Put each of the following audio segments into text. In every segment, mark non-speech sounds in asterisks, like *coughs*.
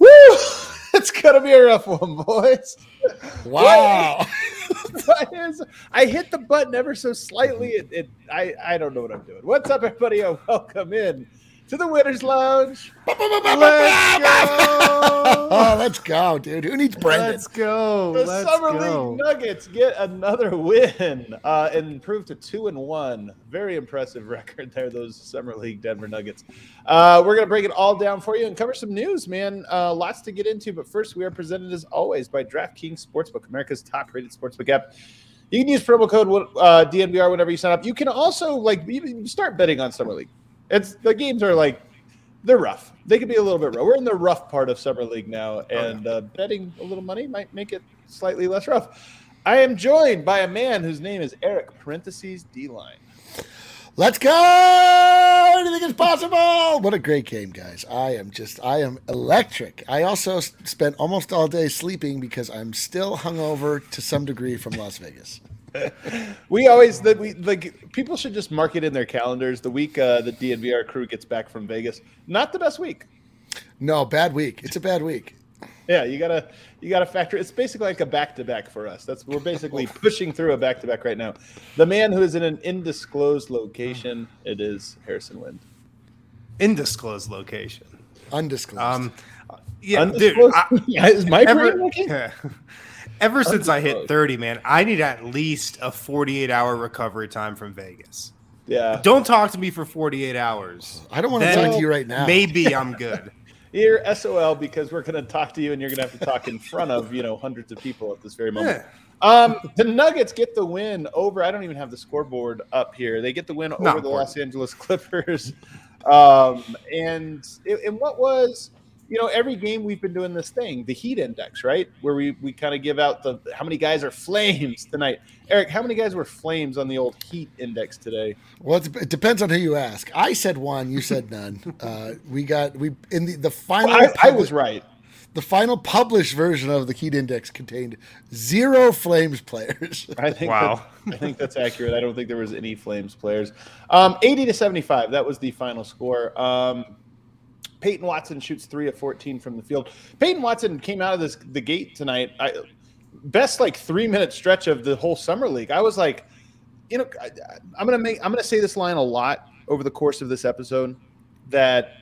Woo! *laughs* It's gonna be a rough one, boys. Wow. *laughs* I hit the button ever so slightly. It, it, I, I don't know what I'm doing. What's up, everybody? Oh, welcome in to the Winners Lounge. Let's go. oh, *laughs* let's go, dude. Who needs Brendan? Let's go. The Let's Summer go. League Nuggets get another win uh, and improve to two and one. Very impressive *laughs* record there, those Summer League Denver Nuggets. Uh, we're gonna break it all down for you and cover some news, man. Uh, lots to get into, but first, we are presented as always by DraftKings Sportsbook, America's top-rated sportsbook app. You can use promo code uh, DNVR whenever you sign up. You can also like start betting on Summer League. It's the games are like they're rough. They could be a little bit rough. We're in the rough part of Summer League now, and uh, betting a little money might make it slightly less rough. I am joined by a man whose name is Eric parentheses D line. Let's go! Anything is possible. What a great game, guys! I am just, I am electric. I also spent almost all day sleeping because I'm still hungover to some degree from Las Vegas. We always that we like people should just mark it in their calendars. The week uh, the DNVR crew gets back from Vegas, not the best week. No, bad week. It's a bad week. Yeah, you gotta you gotta factor. It's basically like a back to back for us. That's we're basically *laughs* pushing through a back to back right now. The man who is in an undisclosed location, it is Harrison Wind. Undisclosed location. Undisclosed. Um, yeah, dude. Undisclosed? I, Yeah, *laughs* is my brain ever, working? Ever since I hit 30, man, I need at least a 48 hour recovery time from Vegas. Yeah, Don't talk to me for 48 hours. I don't want to talk to you right now. Maybe I'm good. *laughs* you're SOL because we're gonna talk to you, and you're gonna have to talk in front of you know hundreds of people at this very moment. Yeah. Um, the Nuggets get the win over. I don't even have the scoreboard up here. They get the win over the. Los Angeles *laughs* Clippers. Um, and and what was, you know, every game we've been doing this thing, the Heat Index, right? Where we we kind of give out the how many guys are flames tonight. Eric, how many guys were flames on the old Heat Index today? Well, it, it depends on who you ask. I said one. You said none. *laughs* Uh, we got we in the the final. I, I was right. The final published version of the Heat Index contained zero Flames players. *laughs* I think Wow. that- I think that's accurate. I don't think there was any Flames players. Um, 80 to 75. That was the final score. Um, Peyton Watson shoots three of 14 from the field. Peyton Watson came out of this the gate tonight. I, best like three minute stretch of the whole summer league. I was like, you know, I, I'm gonna make I'm gonna say this line a lot over the course of this episode. That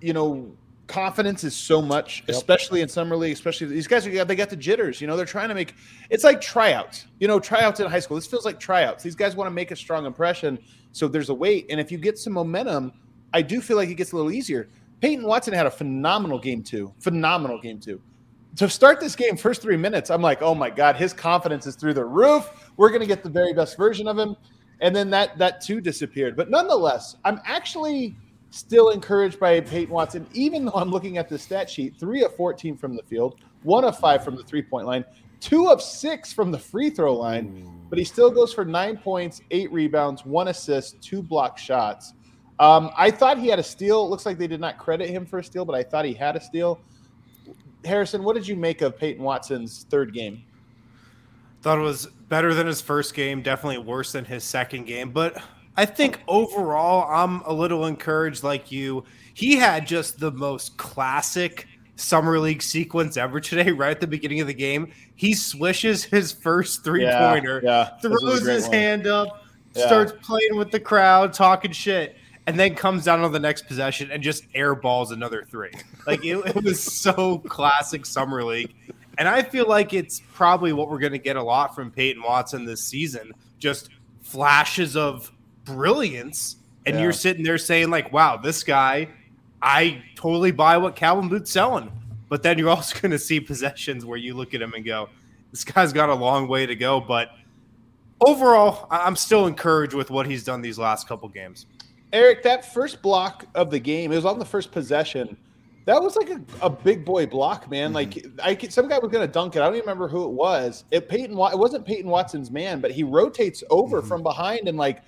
you know, confidence is so much, Yep. especially in summer league. Especially these guys are they got the jitters. You know, they're trying to make it's like tryouts. You know, tryouts in high school. This feels like tryouts. These guys want to make a strong impression. So there's a weight, and if you get some momentum, I do feel like it gets a little easier. Peyton Watson had a phenomenal game two. Phenomenal game two. To start this game, first three minutes, I'm like, oh my god, his confidence is through the roof. We're gonna get the very best version of him, and then that that too disappeared. But nonetheless, I'm actually still encouraged by Peyton Watson, even though I'm looking at the stat sheet: three of 14 from the field, one of five from the three point line, two of six from the free throw line. But he still goes for nine points, eight rebounds, one assist, two block shots. Um, I thought he had a steal. It looks like they did not credit him for a steal, but I thought he had a steal. Harrison, what did you make of Peyton Watson's third game? Thought it was better than his first game, definitely worse than his second game. But I think overall, I'm a little encouraged like you. He had just the most classic summer league sequence ever today, *laughs* right at the beginning of the game. He swishes his first three pointer, yeah, a throws his one. hand up, Yeah. starts playing with the crowd, talking shit, and then comes down on the next possession and just airballs another three. Like it, it was so classic summer league. And I feel like it's probably what we're going to get a lot from Peyton Watson this season. Just flashes of brilliance. And Yeah. you're sitting there saying, like, wow, this guy, I totally buy what Calvin Booth's selling. But then you're also *laughs* going to see possessions where you look at him and go, this guy's got a long way to go. But overall, I'm still encouraged with what he's done these last couple games. Eric, that first block of the game, it was on the first possession. That was like a, a big boy block, man. Mm-hmm. Like I some guy was going to dunk it. I don't even remember who it was. It Peyton it wasn't Peyton Watson's man, but he rotates over mm-hmm. from behind and like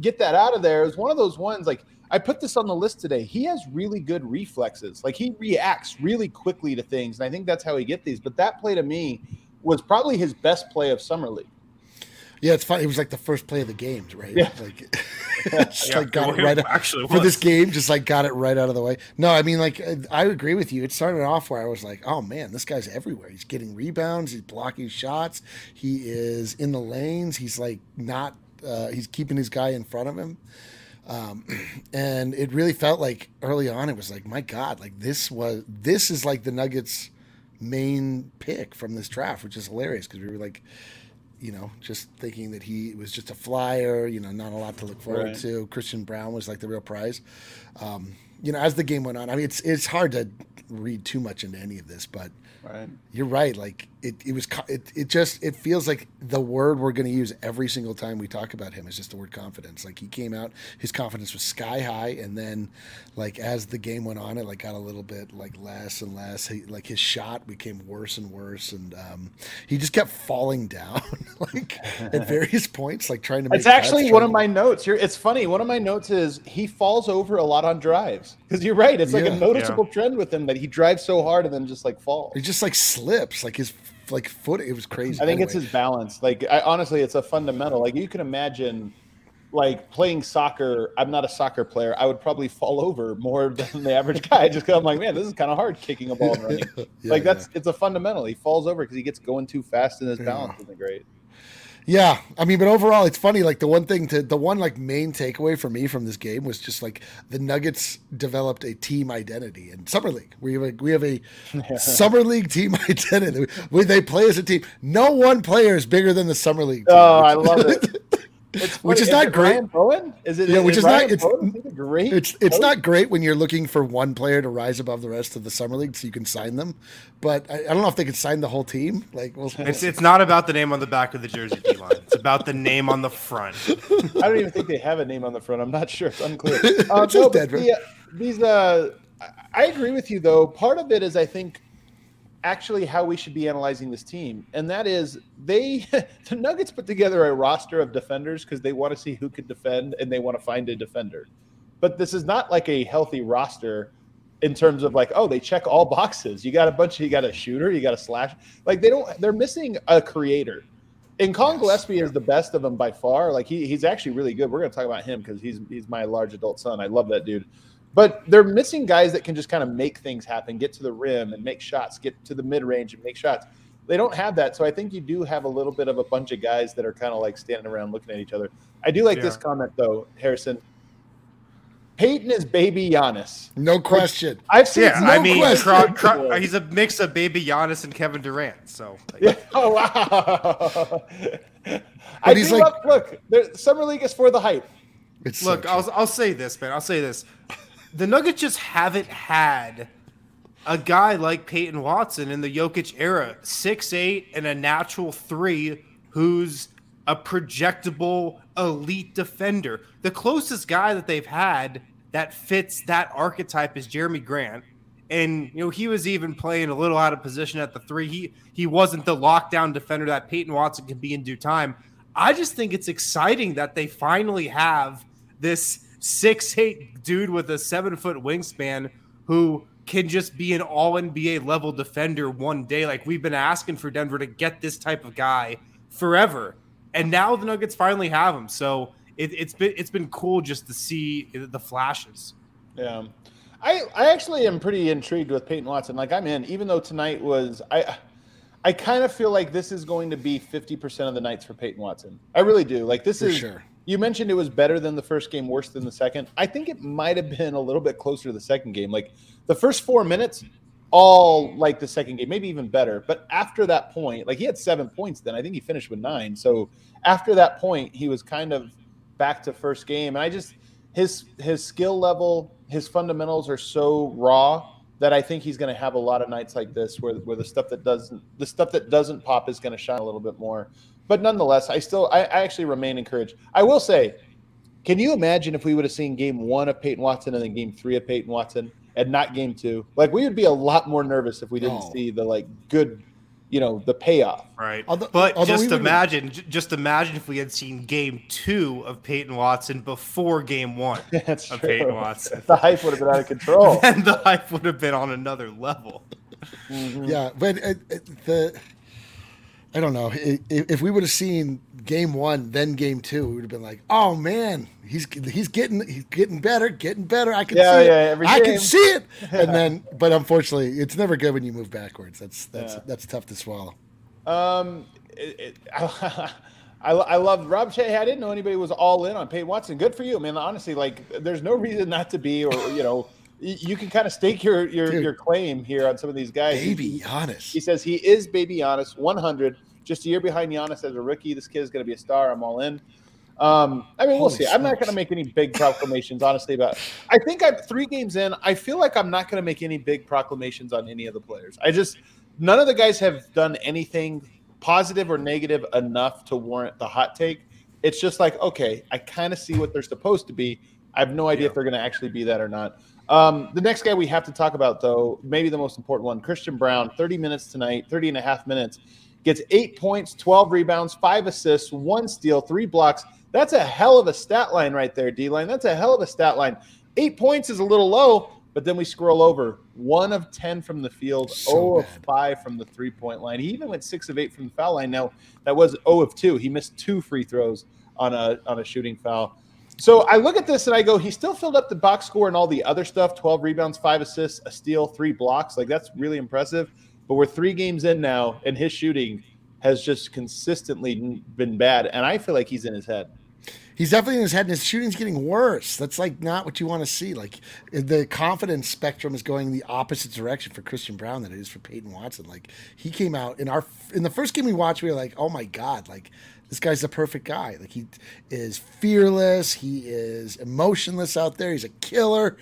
get that out of there. It was one of those ones. Like I put this on the list today. He has really good reflexes. Like he reacts really quickly to things, and I think that's how he get these. But that play to me was probably his best play of summer league. Yeah, it's funny. It was like the first play of the game, right? Yeah. *laughs* Like, *laughs* just Yeah, like got it it right actually for this game. Just like got it right out of the way. No, I mean, like I agree with you. It started off where I was like, oh man, this guy's everywhere. He's getting rebounds. He's blocking shots. He is in the lanes. He's like not. Uh, he's keeping his guy in front of him. Um, *clears throat* and it really felt like early on, it was like, my God, like this was this is like the Nuggets' main pick from this draft, which is hilarious because we were like, you know, just thinking that he was just a flyer, you know, not a lot to look forward Right. to. Christian Braun was like the real prize. Um, you know, as the game went on, I mean, it's it's hard to read too much into any of this, but Right. you're right. Like it, it was, it, it just, it feels like the word we're going to use every single time we talk about him is just the word confidence. Like he came out, his confidence was sky high, and then, like as the game went on, it like got a little bit like less and less. He, like his shot became worse and worse, and um, he just kept falling *laughs* down, like at *laughs* various points, like trying to. Make It's actually cuts, one of to- my notes. You're, it's funny. One of my notes is he falls over a lot on drives because you're right. It's like Yeah. a noticeable trend with him that he drives so hard and then just like falls. He just like slips, like his like foot. It was crazy. I think it's his balance. Like I honestly, it's a fundamental. Like you can imagine, like playing soccer. I'm not a soccer player. I would probably fall over more *laughs* than the average guy just because I'm like, man, this is kind of hard kicking a ball and running. *laughs* Yeah, like yeah. that's it's a fundamental. He falls over because he gets going too fast and his Yeah. balance isn't great. Yeah, I mean, but overall, it's funny. Like the one thing to the one like main takeaway for me from this game was just like the Nuggets developed a team identity in summer league. We have a we have a *laughs* summer league team *laughs* identity where they play as a team. No one player is bigger than the summer league. Team, Oh, I love it. *laughs* It's *laughs* Which funny. is not it great. Ryan Bowen? Is it? Yeah, which is not- it's- Bowen? Great. It's it's coach? not great when you're looking for one player to rise above the rest of the summer league so you can sign them. But I, I don't know if they could sign the whole team. Like, we'll, we'll It's see. it's not about the name on the back of the jersey D line. It's about the name on the front. *laughs* I don't even think they have a name on the front. I'm not sure. It's unclear. *laughs* Uh, It's no, but Denver. the, uh, these, uh, I- I agree with you though. Part of it is, I think, actually how we should be analyzing this team, and that is they, *laughs* the Nuggets put together a roster of defenders because they want to see who could defend and they want to find a defender. But this is not like a healthy roster in terms of like, oh, they check all boxes. You got a bunch. Of, You got a shooter. You got a slash. Like they don't. They're missing a creator. And Collin Yes. Gillespie is the best of them by far. Like he, he's actually really good. We're going to talk about him because he's he's my large adult son. I love that dude. But they're missing guys that can just kind of make things happen, get to the rim and make shots, get to the mid range and make shots. They don't have that, so I think you do have a little bit of a bunch of guys that are kind of like standing around looking at each other. I do like this comment though, Harrison. Peyton is baby Giannis. no question. I've seen. Yeah, no I mean, question. Cro- Cro- he's a mix of baby Giannis and Kevin Durant. So Yeah. *laughs* Oh wow! I he's like- love, look. The summer league is for the hype. It's so Look, true. I'll, I'll say this, man. I'll say this. The Nuggets just haven't had a guy like Peyton Watson in the Jokic era, six eight and a natural three, who's a projectable elite defender. The closest guy that they've had that fits that archetype is Jerami Grant. And you know, he was even playing a little out of position at the three. He he wasn't the lockdown defender that Peyton Watson can be in due time. I just think it's exciting that they finally have this six eight dude with a seven foot wingspan who can just be an all NBA level defender one day. Like we've been asking for Denver to get this type of guy forever, and now the Nuggets finally have him. So it, it's been it's been cool just to see the flashes. Yeah. I, I actually am pretty intrigued with Peyton Watson. Like I'm in, even though tonight was I I kind of feel like this is going to be 50% of the nights for Peyton Watson. I really do. Like this For is sure. You mentioned it was better than the first game, worse than the second. I think it might have been a little bit closer to the second game. Like the first four minutes, all like the second game, maybe even better. But after that point, like he had seven points then. I think he finished with nine. So after that point, he was kind of back to first game. And I just his his skill level, his fundamentals are so raw that I think he's going to have a lot of nights like this where where the stuff that doesn't the stuff that doesn't pop is going to shine a little bit more. But nonetheless, I still I, I actually remain encouraged. I will say, can you imagine if we would have seen game one of Peyton Watson and then game three of Peyton Watson and not game two? Like we would be a lot more nervous if we didn't Oh. see the like good, you know, the payoff. Right. Although- but although just we would- imagine, just imagine if we had seen game two of Peyton Watson before game one *laughs* That's of true. Peyton Watson. The hype would have been out of control. *laughs* and the hype would have been on another level. Mhm. Yeah, but uh, uh, the I don't know. If, if we would have seen game one, then game two, we would have been like, "Oh man, he's he's getting he's getting better, getting better. I can Yeah, see yeah, it. I game." can see it." *laughs* And then, but unfortunately, it's never good when you move backwards. That's that's Yeah. that's tough to swallow. Um, it, it, *laughs* I, I love Rob Shea. I didn't know anybody was all in on Peyton Watson. Good for you, man. Honestly, like, there's no reason not to be, or you know, you can kind of stake your your, Dude. your claim here on some of these guys. Baby, Giannis. He says he is baby Giannis, 100, just a year behind Giannis as a rookie. This kid is going to be a star. I'm all in. Um, I mean, we'll Holy see. I'm not going to make any big proclamations, honestly. About I think I'm three games in. I feel like I'm not going to make any big proclamations on any of the players. I just none of the guys have done anything positive or negative enough to warrant the hot take. It's just like okay, I kind of see what they're supposed to be. I have no idea Yeah. if they're going to actually be that or not. Um, the next guy we have to talk about, though, maybe the most important one, Christian Braun, 30 minutes tonight, 30 and a half minutes, gets eight points, 12 rebounds, five assists, one steal, three blocks. That's a hell of a stat line right there, D line. That's a hell of a stat line. Eight points is a little low, but then we scroll over. One of 10 from the field, So 0 of 5 from the three point line. He even went 6 of 8 from the foul line. Now, that was 0 of 2. He missed two free throws on a, on a shooting foul. So I look at this and I go, he still filled up the box score and all the other stuff 12 rebounds, five assists, a steal, three blocks. Like, that's really impressive. But we're three games in now, and his shooting has just consistently been bad. And I feel like he's in his head. He's definitely in his head, and his shooting's getting worse. That's like not what you want to see. Like the confidence spectrum is going the opposite direction for Christian Braun than it is for Peyton Watson. Like he came out in our in the first game we watched, we were like, oh my god, like this guy's the perfect guy. Like he is fearless, he is emotionless out there, he's a killer.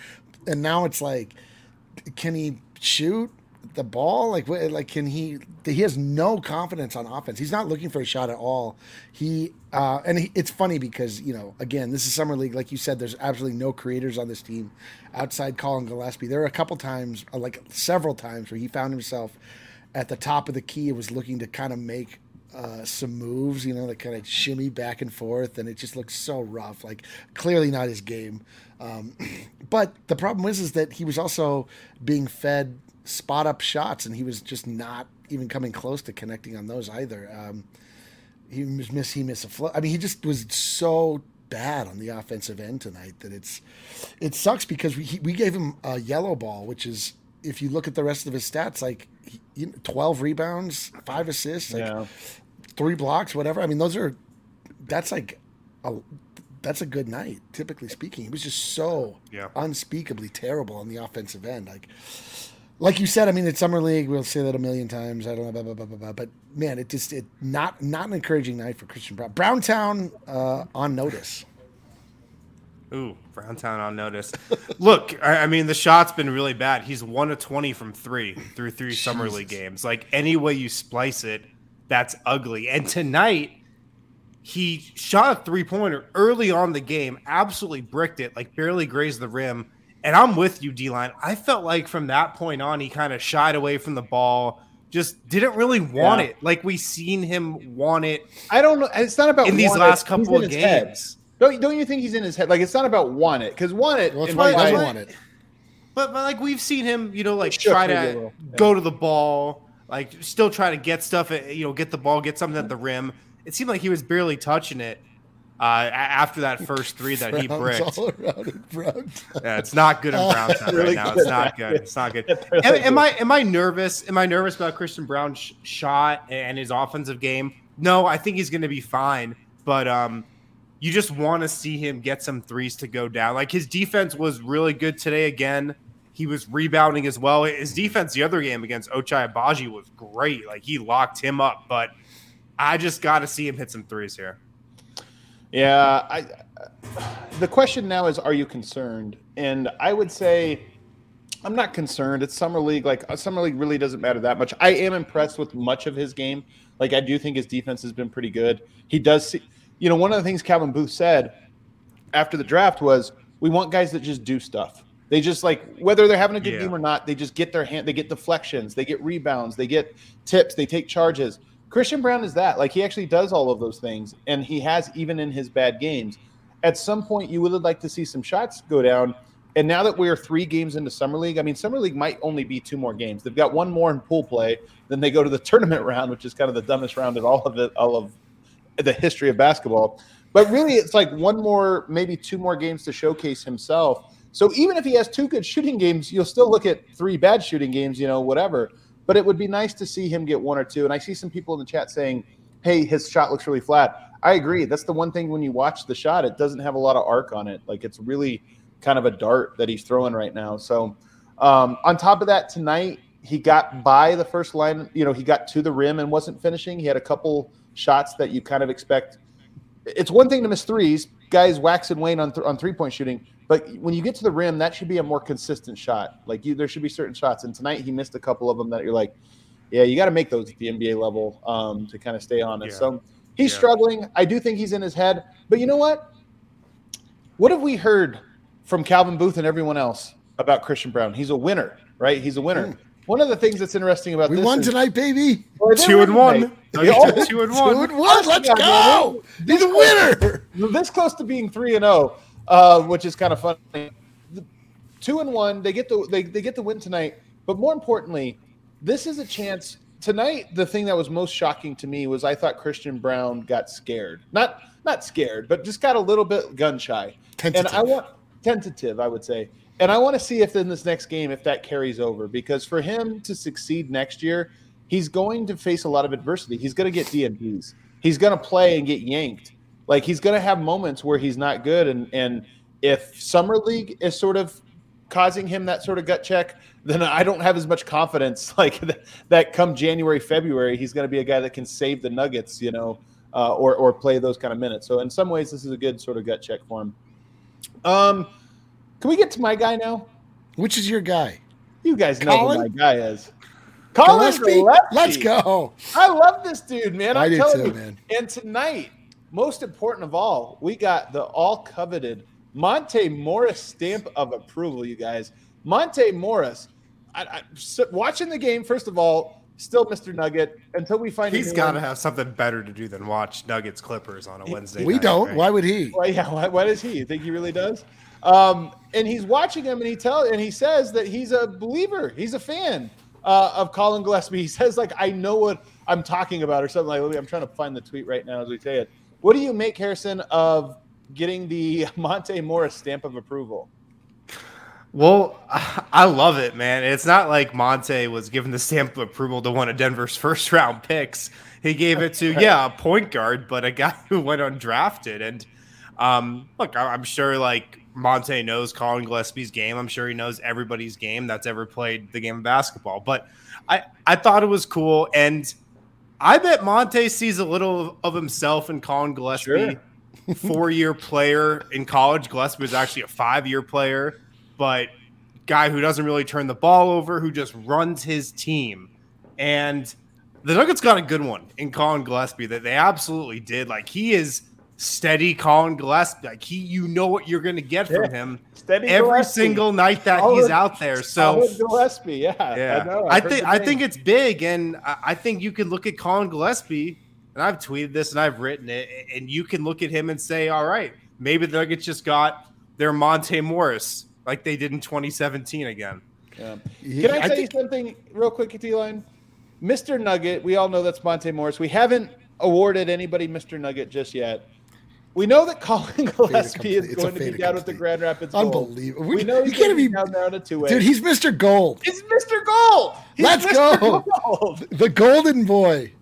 And now it's like, can he shoot? the ball like what like can he he has no confidence on offense he's not looking for a shot at all he uh and he, it's funny because you know again this is summer league like you said there's absolutely no creators on this team outside collin gillespie there are a couple times uh, like several times where he found himself at the top of the key and was looking to kind of make uh, some moves, you know, that kind of shimmy back and forth, and it just looks so rough. Like clearly not his game. Um, *clears throat* but the problem is, is that he was also being fed spot up shots, and he was just not even coming close to connecting on those either. Um, he was miss he missed a flow. I mean, he just was so bad on the offensive end tonight that it's it sucks because we he, we gave him a yellow ball, which is if you look at the rest of his stats, like twelve rebounds, five assists, like Yeah. Three blocks, whatever. I mean, those are that's like a that's a good night, typically speaking. He was just so Yeah. unspeakably terrible on the offensive end. Like like you said, I mean, it's summer league. We'll say that a million times. I don't know, blah, blah, blah, blah, blah. but man, it just it not not an encouraging night for Christian Braun. Browntown uh, on notice. Ooh, Browntown on notice. Look, I, I mean, the shot's been really bad. He's one of twenty from three through three summer league games. Like any way you splice it, that's ugly. And tonight, he shot a three pointer early on the game, absolutely bricked it, like barely grazed the rim. And I'm with you, D line. I felt like from that point on, he kind of shied away from the ball, just didn't really want Yeah. it. Like we seen him want it I don't know. It's not about in these last it. couple of his head. games. Don't don't you think he's in his head? Like it's not about want it because want it. Well, that's in why he my doesn't want it. But, but like we've seen him, you know, like try to. Yeah. go to the ball, like still try to get stuff, you know, get the ball, get something at the rim. It seemed like he was barely touching it uh, after that first three that he bricked. all around in Browntown. Yeah, it's not good in *laughs* Browntown Really right now. It's not good. It's not good. *laughs* Am, am. I am I nervous? Am I nervous about Christian Braun's sh- shot and his offensive game? No, I think he's going to be fine. But um, you just want to see him get some threes to go down. Like his defense was really good today. Again, he was rebounding as well. His defense the other game against Ochai Agbaji was great. Like he locked him up. But I just got to see him hit some threes here. Yeah, I. The question now is, are you concerned? And I would say, I'm not concerned. It's summer league. Like uh, summer league really doesn't matter that much. I am impressed with much of his game. Like I do think his defense has been pretty good. He does see. You know, one of the things Calvin Booth said after the draft was, we want guys that just do stuff. They just like whether they're having a good Yeah. game or not, they just get their hand, they get deflections, they get rebounds, they get tips, they take charges. Christian Braun is that. Like he actually does all of those things, and he has even in his bad games. At some point, you would like to see some shots go down. And now that we're three games into summer league, I mean, summer league might only be two more games. They've got one more in pool play. Then they go to the *laughs* tournament round, which is kind of the dumbest round in all of it, all of the history of basketball. But really, it's like one more, maybe two more games to showcase himself. So even if he has two good shooting games, you'll still look at three bad shooting games, you know, whatever. But it would be nice to see him get one or two. And I see some people in the chat saying, hey, his shot looks really flat. I agree. That's the one thing when you watch the shot, it doesn't have a lot of arc on it. Like it's really kind of a dart that he's throwing right now. So um, on top of that, tonight he got by the first line. You know, he got to the rim and wasn't finishing. He had a couple shots that you kind of expect. It's one thing to miss threes, guys wax and wane on th- on three point shooting, but when you get to the rim, that should be a more consistent shot. Like you, there should be certain shots. And tonight he missed a couple of them that you're like, yeah, you got to make those at the NBA level um, to kind of stay on it. Yeah. So he's yeah. struggling. I do think he's in his head. But you know what? What have we heard from Calvin Booth and everyone else about Christian Braun? He's a winner, right? He's a winner. Mm. One of the things that's interesting about we this won is, tonight, baby. Two and one. two and one. Two and one. Let's go. He's a winner. *laughs* This close to being three and zero, oh, uh, which is kind of funny. Two and one. They get the they, they get the win tonight. But more importantly, this is a chance tonight. The thing that was most shocking to me was I thought Christian Braun got scared. Not not scared, but just got a little bit gun shy. Tentative. And I want tentative, I would say. And I want to see if in this next game if that carries over because for him to succeed next year, he's going to face a lot of adversity. He's going to get DNPs. He's going to play and get yanked. Like he's going to have moments where he's not good and and if summer league is sort of causing him that sort of gut check, then I don't have as much confidence *laughs* like that come January, February, he's going to be a guy that can save the Nuggets, you know, uh, or or play those kind of minutes. So in some ways this is a good sort of gut check for him. Um can we get to my guy now? Which is your guy? You guys know Collin? who my guy is. Collin Gillespie? Gillespie. Let's go. I love this dude, man. I'm I telling too, you. Man. And tonight, most important of all, we got the all coveted Monte Morris stamp of approval, you guys. Monte Morris, I, I, so watching the game, first of all, still Mr. Nugget until we find he's got to have something better to do than watch Nuggets Clippers on a Wednesday. We night, don't. Right? Why would he? Well, yeah. Why, why, does he? You think he really does? Um, and he's watching him, and he tell and he says that he's a believer. He's a fan uh, of Collin Gillespie. He says like, "I know what I'm talking about," or something like. Me, I'm trying to find the tweet right now as we say it. What do you make, Harrison, of getting the *laughs* Monte Morris stamp of approval? Well, *laughs* I love it, man. It's not like Monte was given the stamp of approval to one of Denver's *laughs* first round picks. He gave it to, yeah, a point guard, but a guy who went undrafted. And um, look, I'm sure like Monte knows Collin Gillespie's game. I'm sure he knows everybody's game that's ever played the game of basketball. But I, I thought it was cool. And I bet Monte sees a little of himself in Collin Gillespie. Sure. *laughs* *laughs* Four year player in college. Gillespie was actually a five year player, but guy who doesn't really turn the ball over, who just runs his team. And the Nuggets got a good one in Collin Gillespie that they absolutely did. Like he is steady Collin Gillespie. Like he, you know what you're going to get from him steady every Gillespie. single night that he's out there. So Gillespie, yeah, yeah. I, know, I think I think it's big, and I think you can look at Collin Gillespie, and I've tweeted this and I've written it, and you can look at him and say, all right, maybe the Nuggets just got their Monte Morris like they did in 2017 again. Yeah. Can I, I tell think- you something real quick, D-line? Mr. Nugget, we all know that's Monte Morris. We haven't awarded anybody Mr. Nugget just yet. We know that Collin Gillespie is going to be down with the Grand Rapids. Unbelievable. We, we know he's going to be down there on a two way. Dude, he's Mr. Gold. He's Mr. Gold. He's Let's Mr. go. Gold. *laughs* The Golden Boy.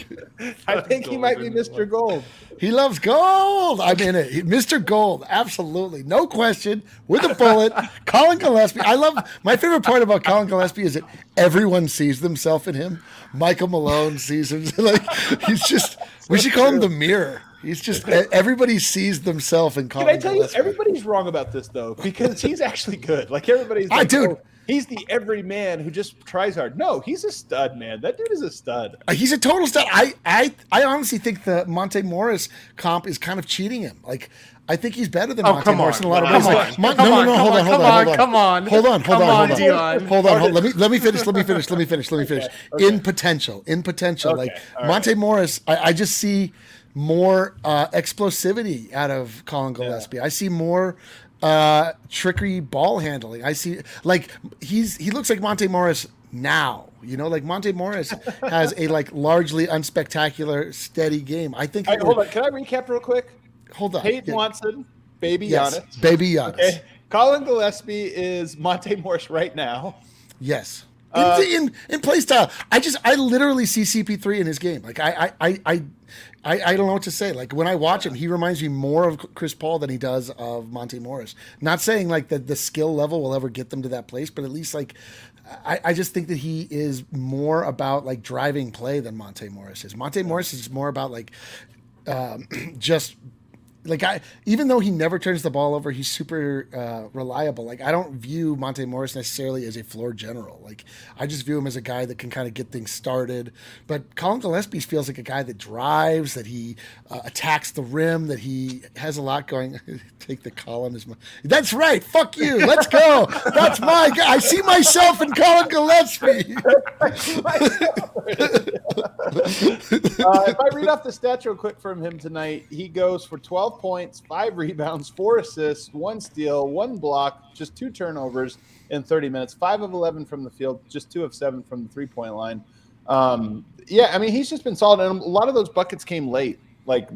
*laughs* I think he might be Mr. Gold. He loves gold. I'm in it. Mr. Gold, absolutely, no question. With a bullet, *laughs* Collin Gillespie. I love my favorite part about Collin Gillespie is that everyone sees themselves in him. Michael Malone sees him like he's just. We should call him the mirror. He's just everybody sees themselves in Collin. Can I tell Gillespie. you, everybody's wrong about this though because he's actually good. Like everybody's, like, I dude. Oh, he's the every man who just tries hard. No, he's a stud, man. That dude is a stud. Uh, he's a total stud. I, I, I honestly think the Monte Morris comp is kind of cheating him. Like, I think he's better than oh, Monte Morris on. in a lot of ways. Like, Mon- no, no, no, hold on, hold on, hold on. Come on, hold on, hold on, hold on, hold on, hold on. Let me let me finish. Let me finish. Let me finish. Let me finish. *laughs* In potential, in potential, like Monte Morris, I, I just see more uh, explosivity out of Collin Gillespie. Yeah. I see more uh, trickery ball handling. I see like he's he looks like Monte Morris now. You know, like Monte Morris *laughs* has a like largely unspectacular, steady game. I think. Right, hold on, can I recap real quick? Hold on. Peyton yeah. Watson, baby yes. Giannis, baby Giannis. Okay. Collin Gillespie is Monte Morris right now. Yes. Uh, in, in, in play style, I just I literally see CP3 in his game. Like I I I I, I I don't know what to say. Like when I watch him, he reminds me more of Chris Paul than he does of Monte Morris. Not saying like that the skill level will ever get them to that place, but at least like I, I just think that he is more about like driving play than Monte Morris is. Monte Morris is more about like um, *clears throat* just like I even though he never turns the ball over, he's super uh, reliable. Like I don't view Monte Morris necessarily as a floor general. Like I just view him as a guy that can kind of get things started. But Collin Gillespie feels like a guy that drives, that he uh, attacks the rim, that he has a lot going. *laughs* Take the Collin as my. That's right. Fuck you. Let's go. That's my guy. I see myself in Collin Gillespie. *laughs* *laughs* uh, if I read off the stats real quick from him tonight, he goes for twelve 12 points, five rebounds, four assists, one steal, one block, just two turnovers in 30 minutes, five of 11 from the field, just two of seven from the three point line. Um, yeah, I mean, he's just been solid. And a lot of those buckets came late, like,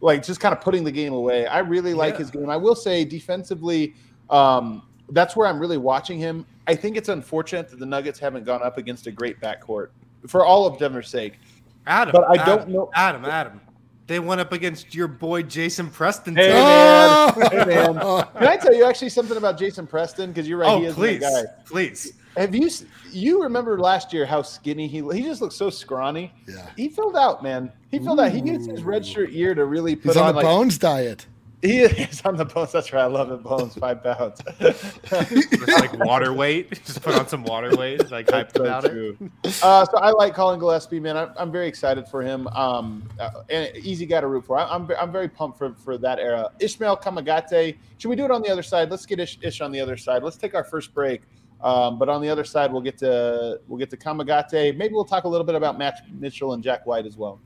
like just kind of putting the game away. I really like yeah. his game. I will say defensively, um, that's where I'm really watching him. I think it's unfortunate that the Nuggets haven't gone up against a great backcourt for all of Denver's sake. Adam, but I Adam, don't know. Adam, Adam. They went up against your boy Jason Preston. Hey man, oh. hey man. Can I tell you actually something about Jason Preston? Because you're right, oh, he is please, guy. Please. Have you you remember last year how skinny he he just looked so scrawny? Yeah. He filled out, man. He filled Ooh. out. He used his red shirt year to really put He's on, on the like, bones diet. He is on the bones. That's right. I love it. Bones, five pounds. it's like water weight. Just put on some water weight. Like hyped so about true. it. Uh, so I like Collin Gillespie, man. I'm, I'm very excited for him. Um, uh, and easy guy to root for. I'm, I'm very pumped for, for that era. Ishmael Kamagate. Should we do it on the other side? Let's get Ish, Ish on the other side. Let's take our first break. Um, but on the other side, we'll get to we'll get to Kamagate. Maybe we'll talk a little bit about Matt Mitchell and Jack White as well.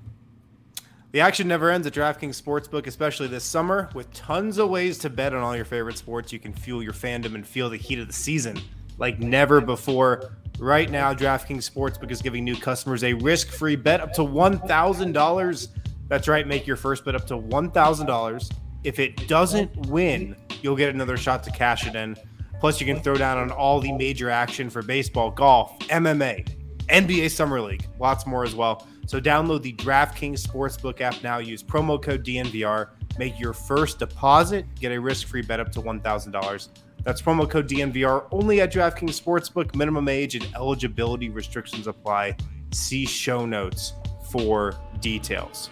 The action never ends at DraftKings Sportsbook, especially this summer. With tons of ways to bet on all your favorite sports, you can fuel your fandom and feel the heat of the season like never before. Right now, DraftKings Sportsbook is giving new customers a risk free bet up to $1,000. That's right, make your first bet up to $1,000. If it doesn't win, you'll get another shot to cash it in. Plus, you can throw down on all the major action for baseball, golf, MMA, NBA Summer League, lots more as well. So download the DraftKings Sportsbook app now. Use promo code DNVR. Make your first deposit. Get a risk-free bet up to $1,000. That's promo code DNVR only at DraftKings Sportsbook. Minimum age and eligibility restrictions apply. See show notes for details.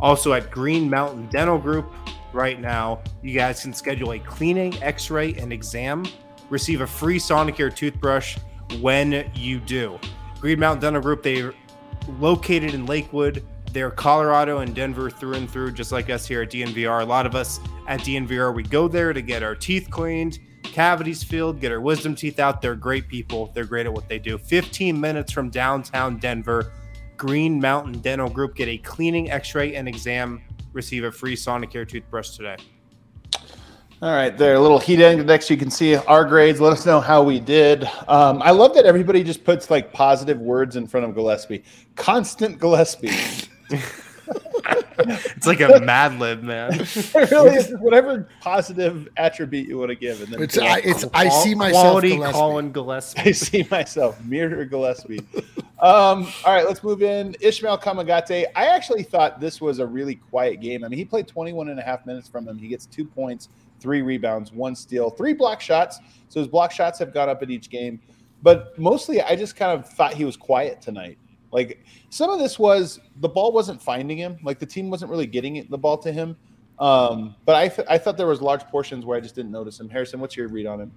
Also at Green Mountain Dental Group right now, you guys can schedule a cleaning, x-ray, and exam. Receive a free Sonicare toothbrush when you do. Green Mountain Dental Group, they located in Lakewood. They're Colorado and Denver through and through, just like us here at DNVR. A lot of us at DNVR, we go there to get our teeth cleaned, cavities filled, get our wisdom teeth out. They're great people. They're great at what they do. 15 minutes from downtown Denver, Green Mountain Dental Group. Get a cleaning, x ray, and exam. Receive a free Sonicare toothbrush today. All right, there, a little heat index. You can see our grades. Let us know how we did. Um, I love that everybody just puts like positive words in front of Gillespie. Constant Gillespie. *laughs* it's like a Mad Lib, man. *laughs* it really is. Whatever positive attribute you want to give, and then it's, I, it's I see myself quality Gillespie. Collin Gillespie. I see myself mirror Gillespie. um, all right, let's move in. Ishmael Kamagate. I actually thought this was a really quiet game. I mean, he played 21 and a half minutes from him. He gets two points, three rebounds, one steal, three block shots. So his block shots have gone up in each game. But mostly, I just kind of thought he was quiet tonight. Like some of this was the ball wasn't finding him. Like the team wasn't really getting it, the ball to him. Um, but I, th- I thought there was large portions where I just didn't notice him. Harrison, what's your read on him?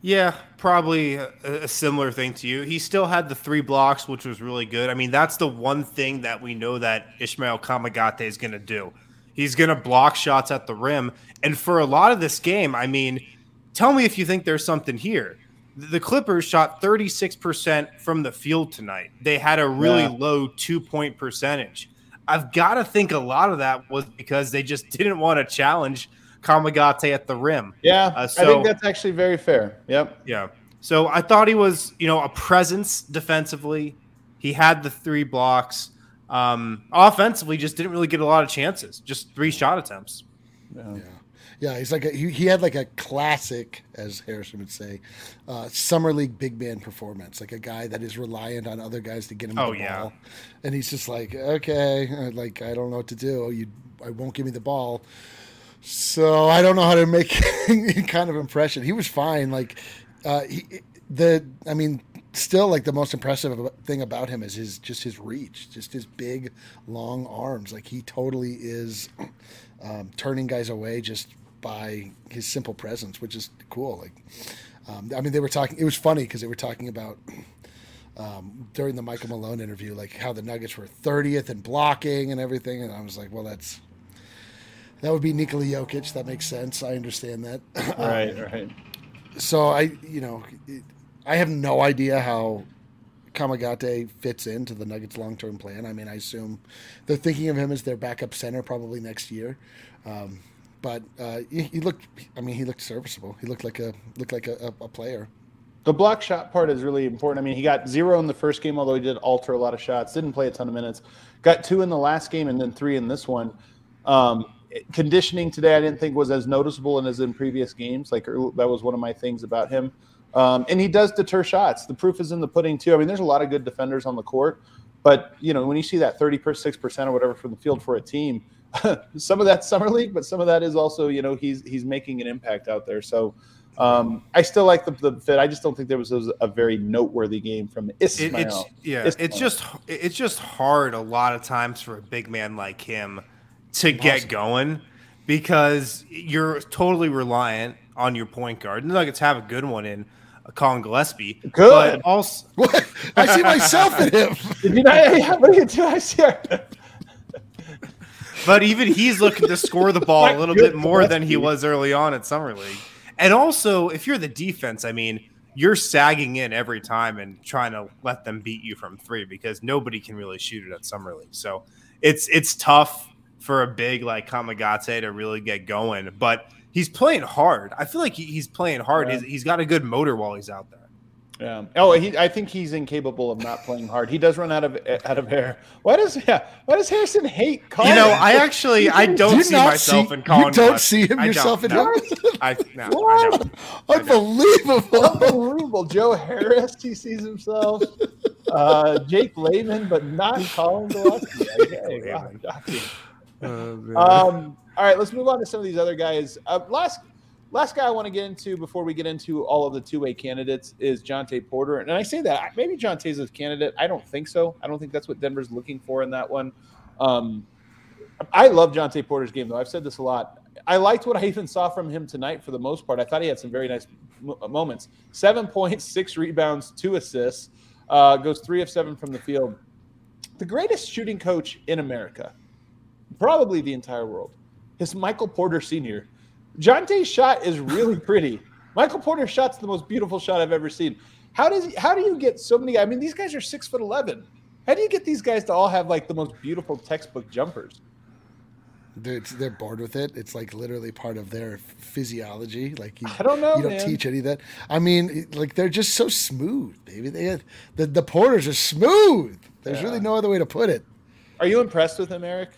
Yeah, probably a, a, similar thing to you. He still had the three blocks, which was really good. I mean, that's the one thing that we know that Ishmael Kamagate is going to do. He's going to block shots at the rim. And for a lot of this game, I mean, tell me if you think there's something here the Clippers shot 36% from the field tonight. They had a really yeah. low two point percentage. I've got to think a lot of that was because they just *laughs* didn't want to challenge Kamagate at the rim. Yeah, Uh, I think that's actually very fair. Yep. Yeah. So I thought he was, you know, a presence defensively. He had the three blocks. Um, offensively, just didn't really get a lot of chances. Just three shot attempts. Yeah. Yeah. He's like a, he, he had like a classic, as Harrison would say, uh, summer league big man performance. Like a guy that is reliant on other guys to get him Oh, the yeah. ball, and he's just like, okay, uh, like I don't know what to do. You, I won't give me the ball, so I don't know how to make *laughs* any kind of impression. He was fine. Like uh, he, the, I mean. Still, like the most impressive thing about him is his just his reach, just his big, long arms. Like he totally is *clears throat* um, turning guys away just by his simple presence, which is cool. Like, um, I mean, they were talking. It was funny because they were talking about *clears throat* um, during the Michael Malone interview, like how the Nuggets were 30th in blocking and everything, and I was like, well, that's that would be Nikola Jokic. That makes sense. I understand that. *clears throat* Right. Right. so I, you know, it, I have no idea how Kamagate fits into the Nuggets' long-term plan. I mean, I assume they're thinking of him as their backup center probably next year. Um, but uh, he, he looked. I mean, he looked serviceable. He looked like a looked like a, a, player. The block shot part is really important. I mean, he got zero in the first game, although he did alter a lot of shots. Didn't play a ton of minutes. Got two in the last game and then three in this one. Um, conditioning today, I didn't think was as noticeable and as in previous games. Like that was one of my things about him. Um, and he does deter shots. The proof is in the pudding too. I mean, there's a lot of good defenders on the court, but you know when you see that 36 percent or whatever from the field for a team, *laughs* some of that's summer league, but some of that is also you know he's he's making an impact out there. So um, I still like the, the fit. I just don't think there was, was a very noteworthy game from It, Ismael. it's yeah, Ismael. it's just it's just hard a lot of times for a big man like him to get going because you're totally reliant on your point guard. The Nuggets have a good one in Collin Gillespie, Good. but also *laughs* What? I see myself in him. *laughs* Did you not, what are you doing? I see. But even he's looking to score the ball a *laughs* little bit good more than he was early on at Summer League. And also, if you're the defense, I mean, you're sagging in every time and trying to let them beat you from three because nobody can really shoot it at Summer League. So it's it's tough for a big like Kamagate to really get going. But he's playing hard. I feel like he, he's playing hard. Yeah. He's, he's got a good motor while he's out there. Yeah. Oh, he, I think he's incapable of not playing hard. He does run out of out of air. Why does yeah? Why does Harrison hate Collin? You know, I actually *laughs* I Do don't you see not myself see- in Collin. You don't Gillespie. see him I don't, yourself in no. him. I, no, I What? don't. Unbelievable. Unbelievable. Joe Harris, he sees himself. Uh, Jake Layman, but not Collin Gillespie. *laughs* Okay, wow, Layman. Uh, Um, all right, let's move on to some of these other guys. Uh, last last guy I want to get into before we get into all of the two way candidates is Jontay Porter, and I say that maybe Jontay's a candidate. I don't think so. I don't think that's what Denver's looking for in that one. Um, I love Jontay Porter's game though. I've said this a lot. I liked what I even saw from him tonight for the most part. I thought he had some very nice mo- moments. Seven points, six rebounds, two assists. Uh, goes three of seven from the field. The greatest shooting coach in America, probably the entire world, is Michael Porter Sr. Jontay's shot is really *laughs* pretty. Michael Porter's shot's the most beautiful shot I've ever seen. How does he, how do you get so many? I mean, these guys are six foot eleven. How do you get these guys to all have like the most beautiful textbook jumpers? They're, they're bored with it. It's like literally part of their physiology. Like you, I don't know, You don't man. teach any of that. I mean, like they're just so smooth, baby. They the the porters are smooth. There's Yeah. really no other way to put it. Are you impressed with him, Eric?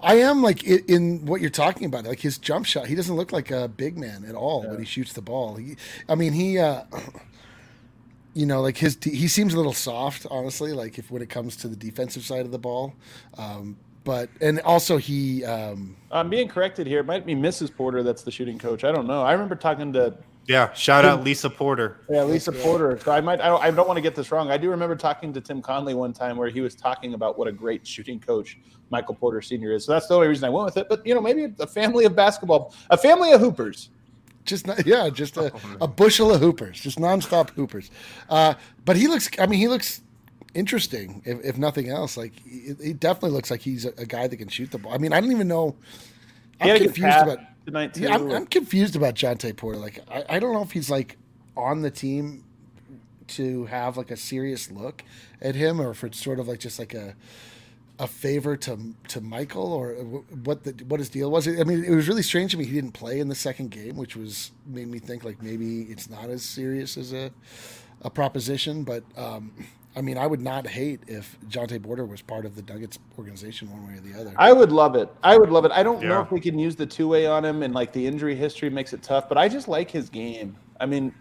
I am like in, in what you're talking about, like his jump shot. He doesn't look like a big man at all when he shoots the ball. He, I mean, he, uh, *clears throat* you know, like his he seems a little soft, honestly. Like if when it comes to the defensive side of the ball, um, but and also he, um, I'm being corrected here. It might be Mrs. Porter that's the shooting coach. I don't know. I remember talking to Yeah, shout out Lisa Porter. yeah, Lisa Porter. So I might I don't, I don't want to get this wrong. I do remember talking to Tim Connelly one time where he was talking about what a great shooting coach Michael Porter Sr. is. So that's the only reason I went with it. But you know, maybe a family of basketball, a family of hoopers. just not, yeah, just a, Oh, a bushel of hoopers, just nonstop hoopers. Uh, but he looks, I mean, he looks interesting, if, if nothing else. Like he, he definitely looks like he's a, a guy that can shoot the ball. I mean, I don't even know. I'm confused about. Tonight too. Yeah, I'm, I'm confused about Jontay Porter. Like, I, I don't know if he's like on the team to have like a serious look at him, or if it's sort of like just like a a favor to to Michael or what the what his deal was. I mean, it was really strange to me he didn't play in the second game, which was made me think like maybe it's not as serious as a a proposition. But um, I mean, I would not hate if Jontay Porter was part of the Nuggets organization one way or the other. I would love it. I would love it. I don't know if we can use the two way on him, and like the injury history makes it tough. But I just like his game. I mean,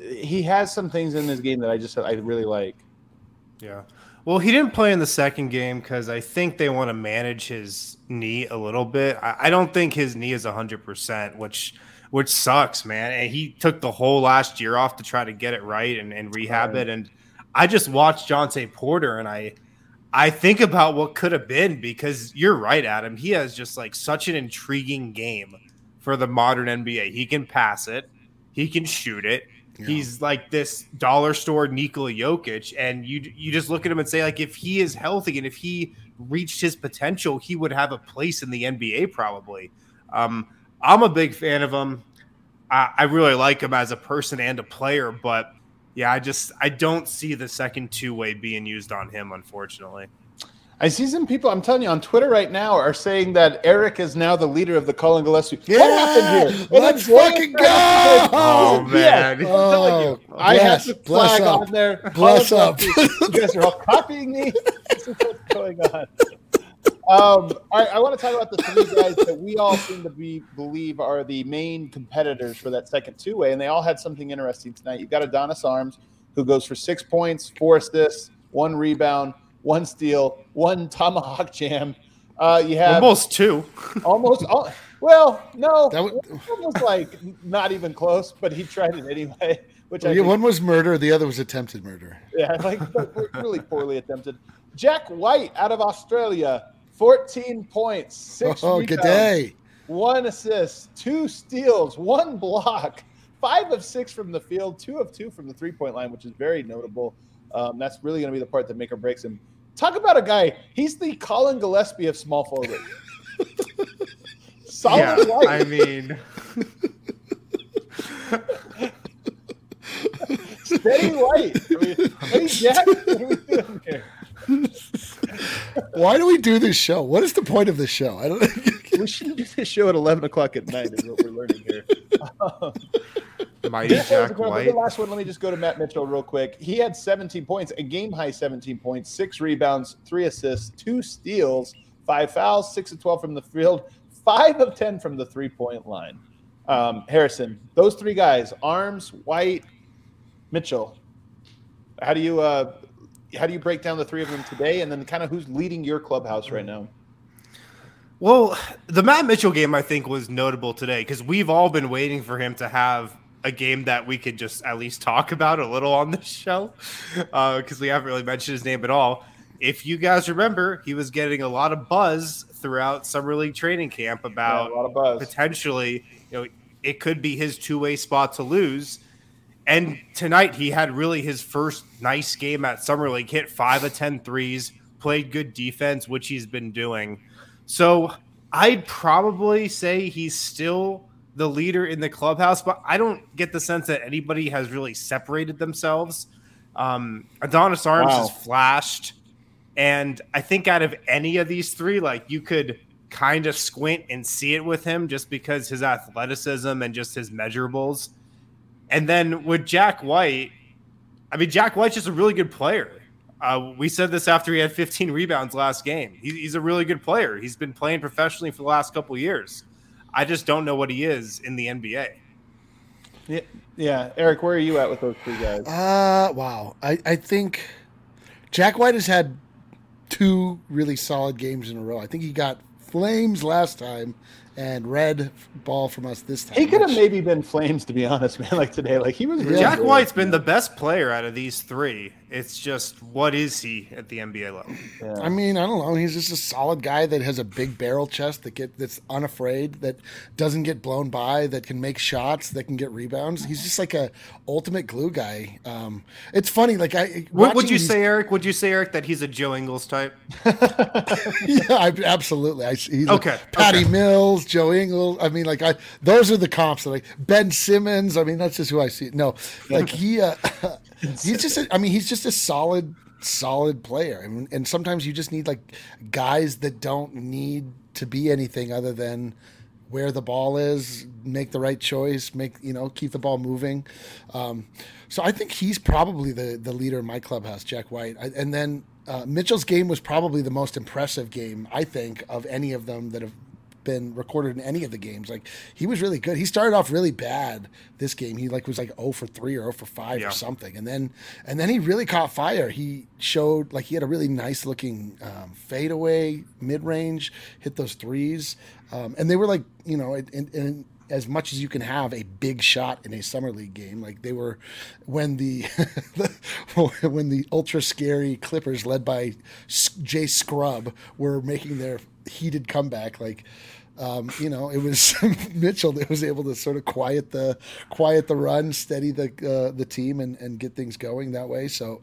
he has some things in his game that I just I really like. Yeah. Well, he didn't play in the second game because I think they want to manage his knee a little bit. I, I don't think his knee is hundred percent, which which sucks, man. And he took the whole last year off to try to get it right and, and rehab Right. it. And I just watched Jontay Porter and I I think about what could have been because you're right, Adam. He has just like such an intriguing game for the modern NBA. He can pass it, he can shoot it. Yeah. He's like this dollar store Nikola Jokic, and you you just look at him and say like if he is healthy and if he reached his potential, he would have a place in the NBA probably. Um, I'm a big fan of him. I, I really like him as a person and a player, but yeah, I just I don't see the second two way being used on him, unfortunately. I see some people. I'm telling you on Twitter right now are saying that Eric is now the leader of the Collin Gillespie. Yeah, what happened here? let's And then fucking go! Oh, Yes, man. I'm you, Oh, I have bless- the bless flag up. on there. Bless Collin up. You guys are all copying me. *laughs* This is what's going on. Um, all right, I want to talk about the three guys that we all seem to be believe are the main competitors for that second two way, and they all had something interesting tonight. You've got Adonis Arms, who goes for six points, four assists, one rebound, one steal, one tomahawk jam. Uh, you have Almost two. almost all, well, no, That would- one was like not even close, but he tried it anyway. Which I Yeah, one was murder, the other was attempted murder. yeah, like really poorly attempted. Jack White out of Australia, 14 points, six *laughs* Oh, rebounds, good day. one assist, two steals, one block, five of six from the field, two of two from the three point line, which is very notable. Um, that's really going to be the part that make or breaks him. Talk about a guy. He's the Collin Gillespie of small forward. *laughs* Solid yeah, white. I mean, *laughs* Steady white. I mean, hey, Jack, what are we doing here? Why do we do this show? What is the point of this show? I don't. *laughs* We shouldn't do this show at 11 o'clock at night, is what we're learning here. *laughs* mighty Yeah, Jack the last one, let me just go to Matt Mitchell real quick. He had 17 points, a game high 17 points, six rebounds, three assists, two steals, five fouls, six of 12 from the field, five of 10 from the three point line. Um, Harrison, those three guys, Arms, White, Mitchell. How do you uh, how do you break down the three of them today, and then kind of who's leading your clubhouse right now? Well, the Matt Mitchell game I think was notable today because we've all been waiting for him to have a game that we could just at least talk about a little on this *laughs* show uh, because we haven't really mentioned his name at all. If you guys remember, he was getting a lot of buzz throughout summer league training camp about Yeah, a lot of buzz. potentially, you know, it could be his two-way spot to lose. And tonight he had really his first nice game at Summer League, hit five of 10 threes, played good defense, which he's been doing. So I'd probably say he's still the leader in the clubhouse, but I don't get the sense that anybody has really separated themselves. Um, Adonis Arms Wow. has flashed. And I think out of any of these three, like you could kind of squint and see it with him just because his athleticism and just his measurables. And then with Jack White, I mean, Jack White's just a really good player. Uh, we said this after he had 15 rebounds last game. He, he's a really good player. He's been playing professionally for the last couple of years. I just don't know what he is in the NBA. Yeah, yeah. Eric, where are you at with those three guys? Uh, wow. I, I think Jack White has had two really solid games in a row. I think he got flames last time and red ball from us this time. He could have which- maybe been flames, to be honest, man. *laughs* Like today, like he was. Really Jack good. White's been the best player out of these three. It's just what is he at the NBA level? Yeah. I mean, I don't know. He's just a solid guy that has a big barrel chest that get that's unafraid, that doesn't get blown by, that can make shots, that can get rebounds. He's just like a ultimate glue guy. Um, it's funny, like I. What would you say, Eric? Would you say, Eric, that he's a Joe Ingles type? *laughs* yeah, I, absolutely. I, he's Okay, Like Patty okay. Mills, Joe Ingles. I mean, like I, those are the comps. That like Ben Simmons. I mean, that's just who I see. No, like he, uh, *laughs* he's just. A, I mean, he's just a solid, solid player, and, and sometimes you just need like guys that don't need to be anything other than where the ball is, make the right choice, make you know keep the ball moving. Um, so I think he's probably the the leader in my clubhouse, Jack White, I, and then. Uh, Mitchell's game was probably the most impressive game, I think, of any of them that have been recorded in any of the games. Like he was really good. He started off really bad this game. He like was like 0 for 3 or 0 for 5 yeah. or something. And then and then he really caught fire. He showed like he had a really nice looking um, fadeaway mid range, hit those threes. Um, and they were like, you know, and, in, as much as you can have a big shot in a summer league game. Like they were when the *laughs* when the ultra scary Clippers led by Jay Scrubb were making their heated comeback. Like um, you know, it was *laughs* Mitchell that was able to sort of quiet the quiet the run, steady the uh, the team, and and get things going that way. So.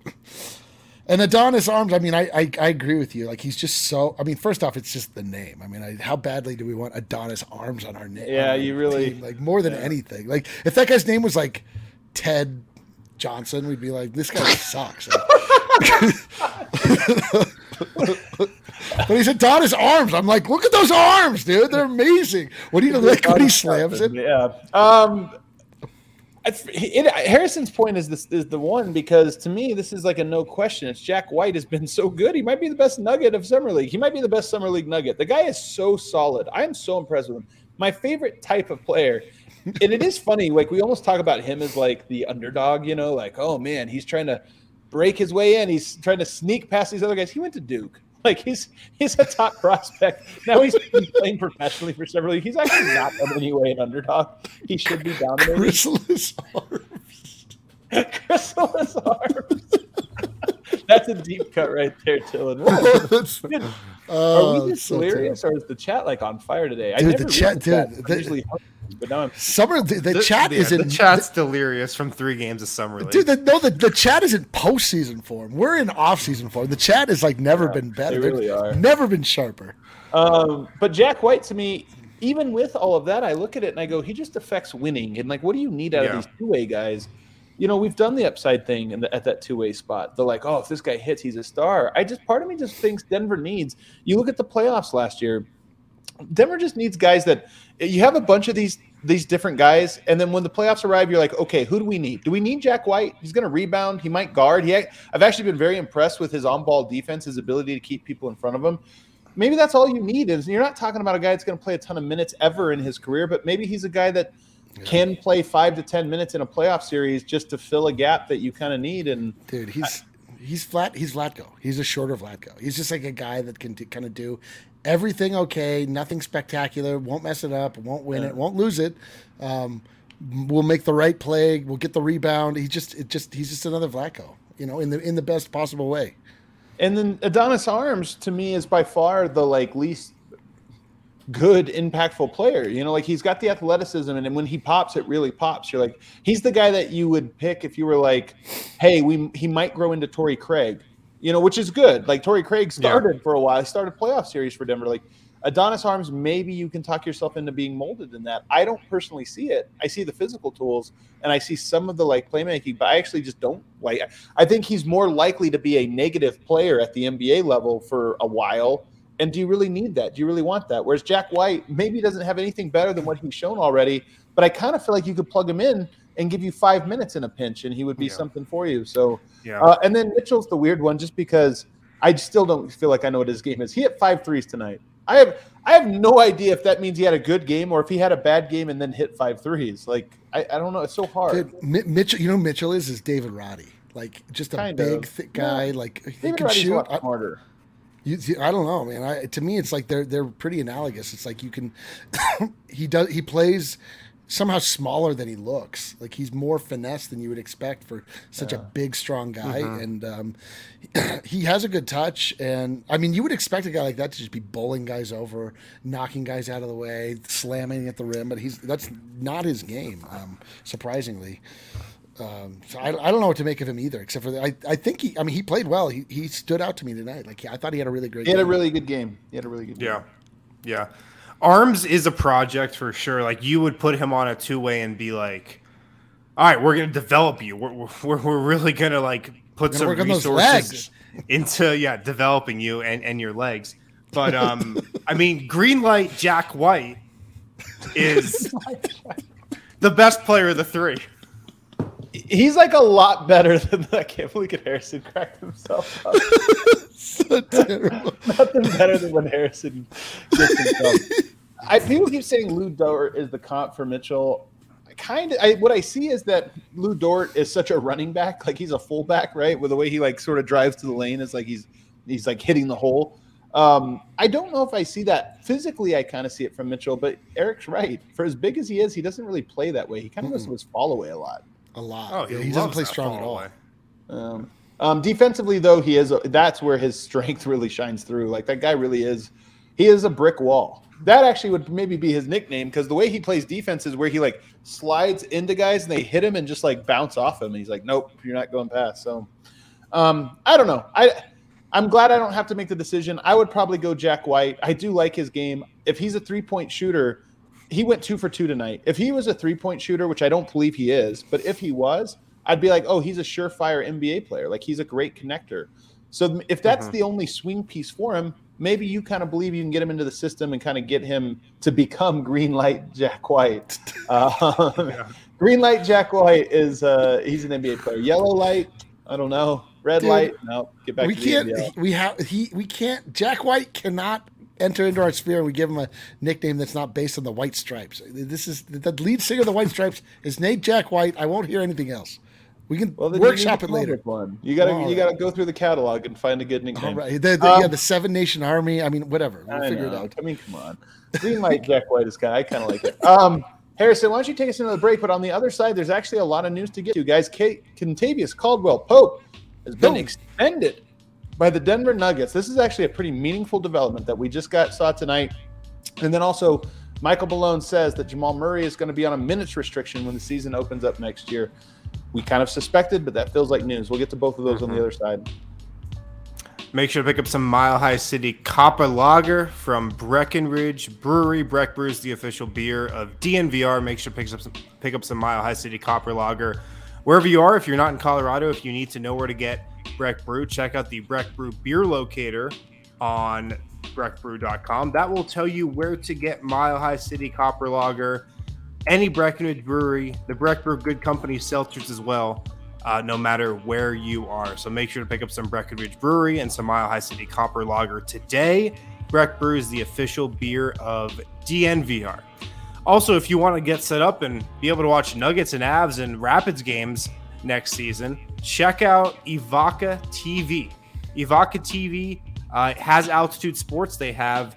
And Adonis Arms, I mean, I, I, I agree with you. Like he's just so. I mean, first off, it's just the name. I mean, I, how badly do we want Adonis Arms on our name? Yeah, you really team? like more than yeah. anything. Like if that guy's name was like Ted Johnson, we'd be like, this guy *laughs* sucks. *laughs* but he's Adonis Arms. I'm like, look at those arms, dude. They're amazing. What do you like when he slams it? Yeah. Um, it, Harrison's point is this is the one because to me this is like a no question. It's Jack White has been *laughs* so good. He might be the best nugget of summer league. He might be the best summer league nugget. The guy is so solid. I am so impressed with him. My favorite type of player. and it is funny, like we almost talk about him as like the underdog, you know, like, oh man, he's trying to break his way in. He's trying to sneak past these other guys. He went to Duke. *laughs* Like he's he's a top prospect. Now he's been playing professionally for several years. He's actually not in any way an underdog. He should be dominating. Chrysalis arms. *laughs* Chrysalis arms. *laughs* That's a deep cut right there, Dylan. Oh, Are we just so delirious, or is the chat like on fire today? Dude, the chat, dude. The, usually but now I'm summer. The, the, the chat yeah, is in the chat's the, delirious from three games of summer league. Dude, the, no, the, the chat is in postseason form. We're in off season form. The chat is like never yeah, been better. They really are. Never been sharper. Um, but Jack White to me, even with all of that, I look at it and I go, he just affects winning. And like, what do you need out yeah. of these two way guys? You know, we've done the upside thing the, at that two way spot. They're like, oh, if this guy hits, he's a star. I just part of me just thinks Denver needs. You look at the playoffs last year. Denver just needs guys that you have a bunch of these these different guys, and then when the playoffs arrive, you're like, okay, who do we need? Do we need Jack White? He's going to rebound. He might guard. He, I've actually been very impressed with his on-ball defense, his ability to keep people in front of him. Maybe that's all you need. Is you're not talking about a guy that's going to play a ton of minutes ever in his career, but maybe he's a guy that yeah. can play five to ten minutes in a playoff series just to fill a gap that you kind of need. And dude, he's. I, he's flat. He's Vlatko. He's a shorter Vlatko. He's just like a guy that can kind of do everything okay, nothing spectacular, won't mess it up, won't win yeah. it, won't lose it. Um, we'll make the right play, we'll get the rebound. He just it just he's just another Vlatko, you know, in the in the best possible way. And then Adonis Arms to me is by far the like least good impactful player. You know, like he's got the athleticism and when he pops it really pops. You're like he's the guy that you would pick if you were like, "Hey, we he might grow into Torrey Craig." You know, which is good. Like Torrey Craig started yeah. for a while. He started playoff series for Denver. Like Adonis Arms, maybe you can talk yourself into being molded in that. I don't personally see it. I see the physical tools and I see some of the like playmaking, but I actually just don't like. I think he's more likely to be a negative player at the NBA level for a while. And do you really need that? Do you really want that? Whereas Jack White maybe doesn't have anything better than what he's shown already, but I kind of feel like you could plug him in and give you five minutes in a pinch, and he would be yeah. something for you. So, yeah. Uh, and then Mitchell's the weird one, just because I still don't feel like I know what his game is. He hit five threes tonight. I have I have no idea if that means he had a good game or if he had a bad game and then hit five threes. Like I, I don't know. It's so hard. Dude, Mitchell, you know Mitchell is is David Roddy, like just a kind big, of. thick guy. Yeah. Like David he can Roddy's shoot. harder. You, I don't know, man. I, to me, it's like they're they're pretty analogous. It's like you can, *coughs* he does he plays somehow smaller than he looks. Like he's more finesse than you would expect for such yeah. a big, strong guy. Mm-hmm. And um, *clears throat* he has a good touch. And I mean, you would expect a guy like that to just be bowling guys over, knocking guys out of the way, slamming at the rim. But he's that's not his game, um, surprisingly. Um, so I, I, don't know what to make of him either, except for the, I, I think he, I mean, he played well. He, he stood out to me tonight. Like I thought he had a really great. He had game. a really good game. He had a really good. Game. Yeah, yeah. Arms is a project for sure. Like you would put him on a two way and be like, all right, we're gonna develop you. We're, we're, we're really gonna like put some resources into yeah developing you and and your legs. But um, I mean, green light Jack White is *laughs* the best player of the three. He's like a lot better than I can't believe Harrison cracked himself up. *laughs* so terrible. *laughs* Nothing better than when Harrison gets himself. I people keep saying Lu Dort is the comp for Mitchell. I Kind of, I, what I see is that Lu Dort is such a running back, like he's a fullback, right? With the way he like sort of drives to the lane, is like he's he's like hitting the hole. Um, I don't know if I see that physically. I kind of see it from Mitchell, but Eric's right. For as big as he is, he doesn't really play that way. He kind of goes to his fall away a lot. A lot. Oh, he, yeah, he doesn't play strong at all. Um, um, defensively, though, he is. A, that's where his strength *laughs* really shines through. Like that guy really is. He is a brick wall. That actually would maybe be his nickname because the way he plays defense is where he like slides into guys and they hit him and just like bounce off him. And he's like, "Nope, you're not going past." So, um, I don't know. I I'm glad I don't have to make the decision. I would probably go Jack White. I do like his game. If he's a three point shooter, he went two for two tonight. If he was a three point shooter, which I don't believe he is, but if he was, I'd be like, oh, he's a surefire NBA player. Like he's a great connector. So if that's mm-hmm. the only swing piece for him, maybe you kind of believe you can get him into the system and kind of get him to become *laughs* green light Jack White. Uh, *laughs* yeah. Green light Jack White is uh, he's an NBA player. Yellow light, I don't know. Red Dude, light. No, get back. We can't. We have. He. We can't. Jack White cannot enter into our sphere. And we give him a nickname that's not based on the White Stripes. This is the lead singer of the White Stripes is Nate Jack White. I won't hear anything else. We can well, workshop it later. One. You gotta you gotta go through the catalog and find a good nickname. All right. The, the, um, yeah, the Seven Nation Army. I mean, whatever. We'll I figure know. it out. I mean, come on. Green light Jack White is kind. I kind of like it. Um, Harrison, why don't you take us into the break? But on the other side, there's actually a lot of news to get to, guys. Kate Kentavious Caldwell Pope has been extended by the Denver Nuggets. This is actually a pretty meaningful development that we just got saw tonight. And then also, Michael Malone says that Jamal Murray is going to be on a minutes restriction when the season opens up next year. We kind of suspected, but that feels like news. We'll get to both of those mm-hmm. on the mm-hmm. other side. Make sure to pick up some Mile High City Copper Lager from Breckenridge Brewery. Breck Brew is the official beer of DNVR. Make sure to pick up some, pick up some Mile High City Copper Lager wherever you are, if you're not in Colorado, if you need to know where to get Breck Brew, check out the Breck Brew beer locator on breckbrew.com. That will tell you where to get Mile High City Copper Lager, any Breckenridge brewery, the Breck Brew Good Company seltzers as well, uh, no matter where you are. So make sure to pick up some Breckenridge Brewery and some Mile High City Copper Lager today. Breck Brew is the official beer of DNVR. Also, if you want to get set up and be able to watch Nuggets and Avs and Rapids games next season, check out Evoca TV. Evoca TV uh, has Altitude Sports. They have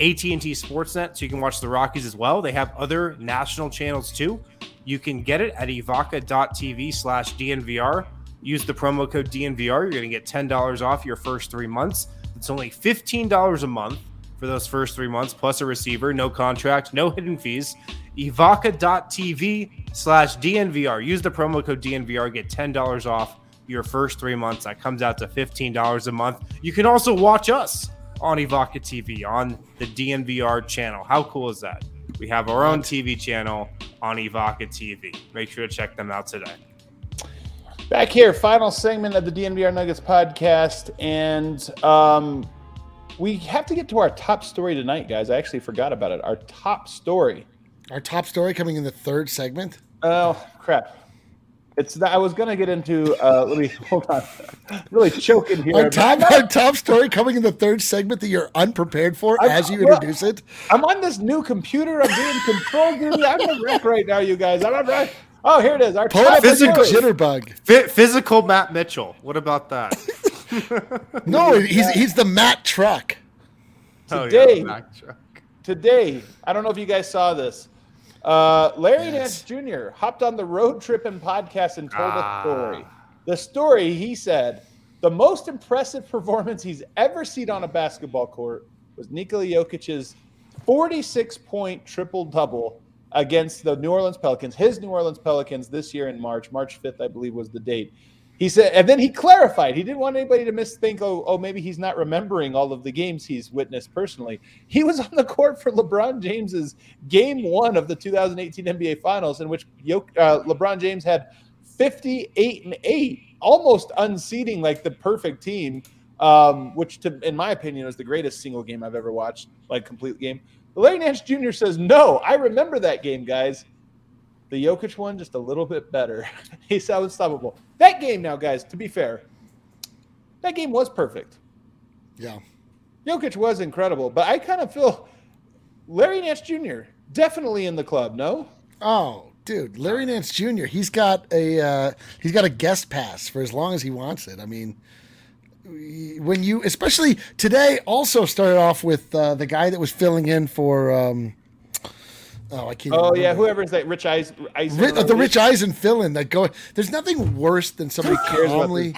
AT&T Sportsnet, so you can watch the Rockies as well. They have other national channels too. You can get it at evoca.tv slash DNVR. Use the promo code DNVR. You're going to get $10 off your first three months. It's only $15 a month for those first three months, plus a receiver, no contract, no hidden fees. Evoca.tv slash DNVR. Use the promo code DNVR, get $10 off your first three months. That comes out to $15 a month. You can also watch us on Evoca TV on the DNVR channel. How cool is that? We have our own TV channel on Evoca TV. Make sure to check them out today. Back here, final segment of the DNVR Nuggets podcast. And um, we have to get to our top story tonight, guys. I actually forgot about it. Our top story. Our top story coming in the third segment. Oh crap! It's that I was gonna get into. Uh, let me *laughs* hold on. really choking here. Our top, our top story coming in the third segment that you're unprepared for I'm, as you well, introduce it. I'm on this new computer. I'm doing control duty. I'm a wreck right now, you guys. I'm a wreck. Oh, here it is. Our top physical jitterbug. F- physical Matt Mitchell. What about that? *laughs* no, he's he's the Matt Truck. Today, oh, yeah, truck. today, I don't know if you guys saw this. Uh, Larry yes. Nance Jr. hopped on the Road Trippin' podcast and told ah. a story. The story, he said, the most impressive performance he's ever seen on a basketball court was Nikola Jokic's 46 point triple double against the New Orleans Pelicans, his New Orleans Pelicans this year in March. March 5th, I believe, was the date. He said, and then he clarified. He didn't want anybody to misthink, oh, oh, maybe he's not remembering all of the games he's witnessed personally. He was *laughs* on the court for LeBron James's game one of the 2018 NBA Finals, in which uh, LeBron James had 58 and 8 almost unseating like the perfect team, um, which to, in my opinion is the greatest single game I've ever watched, like complete game. Larry Nance Jr. says, "No, I remember that game, guys. The Jokic one just a little bit better. *laughs* He's unstoppable. That game now, guys. To be fair, that game was perfect. Yeah. Jokic was incredible, but I kind of feel Larry Nance Jr. definitely in the club. No, Oh, dude, Larry Nance Jr. He's got a uh, he's got a guest pass for as long as he wants it. I mean, when you especially today also started off with uh, the guy that was filling in for. Um, Oh, I can't. Oh yeah, whoever's that Rich Eisen, Eisen Ri- the Rich Eisen fill-in that go. There's nothing worse than somebody *laughs* cares calmly,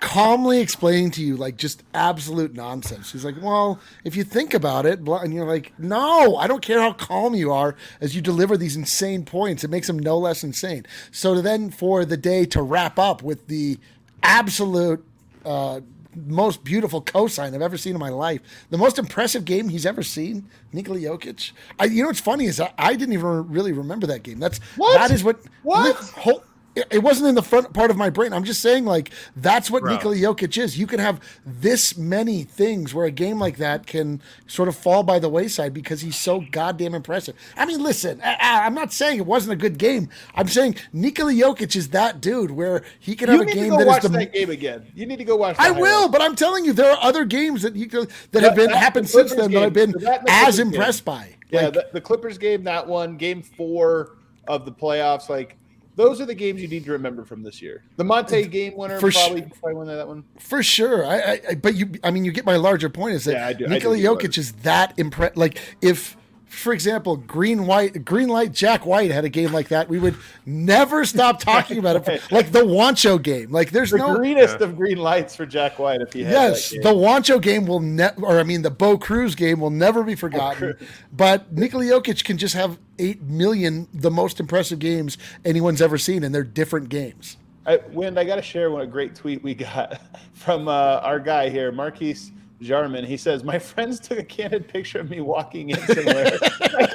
calmly explaining to you like just absolute nonsense. He's like, "Well, if you think about it," blah, and you're like, "No, I don't care how calm you are as you deliver these insane points. It makes them no less insane." So then, for the day to wrap up with the absolute. Uh, most beautiful cosign I've ever seen in my life. The most impressive game he's ever seen, Nikola Jokic. I, you know what's funny is I, I didn't even really remember that game. That's What? that is what What? Whole, it- wasn't in the front part of my brain. I'm just saying, like, that's what Bro. Nikola Jokic is. You can have this many things where a game like that can sort of fall by the wayside because he's so goddamn impressive. I mean, listen, I, I'm not saying it wasn't a good game. I'm saying Nikola Jokic is that dude where he can You have a need to game go watch the. that game again. You need to go watch. I the will, but I'm telling you, there are other games that you could, that have been That- happened since then that I've been that as Clippers game. impressed by. Yeah, Like, the, the Clippers game, that one, game four of the playoffs, like those are the games you need to remember from this year. The Monte game winner For probably sure. probably win that one. For sure, I, I, but you, I mean, you get my larger point is that Yeah, I do- I Nikola do Jokic is that impressed. Like, if, for example, Green White, Green Light Jack White had a game like that, we would never stop *laughs* talking about it. Right. Like the Juancho game, like there's The no. greenest of green lights for Jack White if he had Yes, the. Juancho game will never, or I mean, the Bo Cruz game will never be forgotten. But Nikola Jokic can just have eight million, the most impressive games anyone's ever seen, and they're different games. I, Wind, I got to share one a great tweet we got *laughs* from uh, our guy here, Marquise Jarman. He says, "My friends took a candid picture of me walking in somewhere. *laughs* I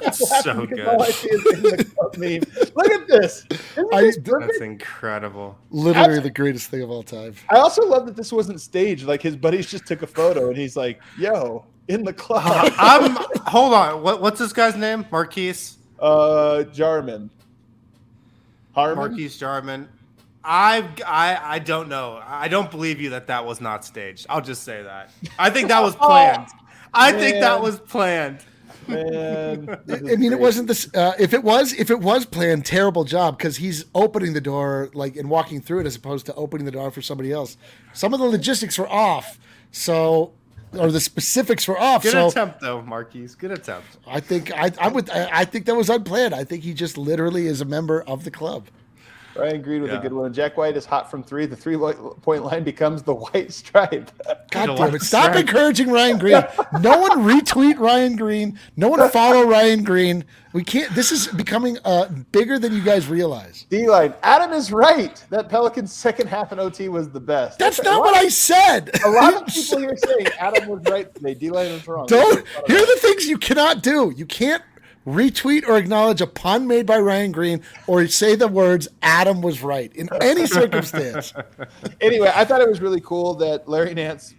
can't stop So good. all I see is the club meme. Look at this. Isn't I- this perfect? That's incredible. Literally Abs- the greatest thing of all time. I also love that this wasn't staged. Like his buddies just took a photo, and he's like, "Yo, in the club." I'm hold on. What, what's this guy's name? Marquise. uh, Jarman. Harmon. Marquise Jarman. I, I I don't know. I don't believe you that that was not staged. I'll just say that. I think that was *laughs* planned. I think that was planned. Man, I mean, it wasn't this. Uh, if it was, if it was planned, terrible job because he's opening the door like and walking through it as opposed to opening the door for somebody else. Some of the logistics were off, so or the specifics were off. Good so attempt though, Marquise. Good attempt. I think I, I would. I, I think that was unplanned. I think he just literally is a member of the club. Ryan Green with a good one. Jack White is hot from three. The three point line becomes the *laughs* white stripe. God The damn it! Stop stripe. encouraging Ryan Green. No one retweet Ryan Green. No one follow Ryan Green. We can't. This is becoming uh, bigger than you guys realize. D line. Adam is right. That Pelicans second half in OT was the best. That's A not lot- what I said. A lot of *laughs* people here saying Adam was right today. D line was wrong. Don't. Here are the things you cannot do. You can't retweet or acknowledge a pun made by Ryan Green or say the words "Adam was right" in any circumstance. *laughs* anyway, I thought it was really cool that Larry Nance.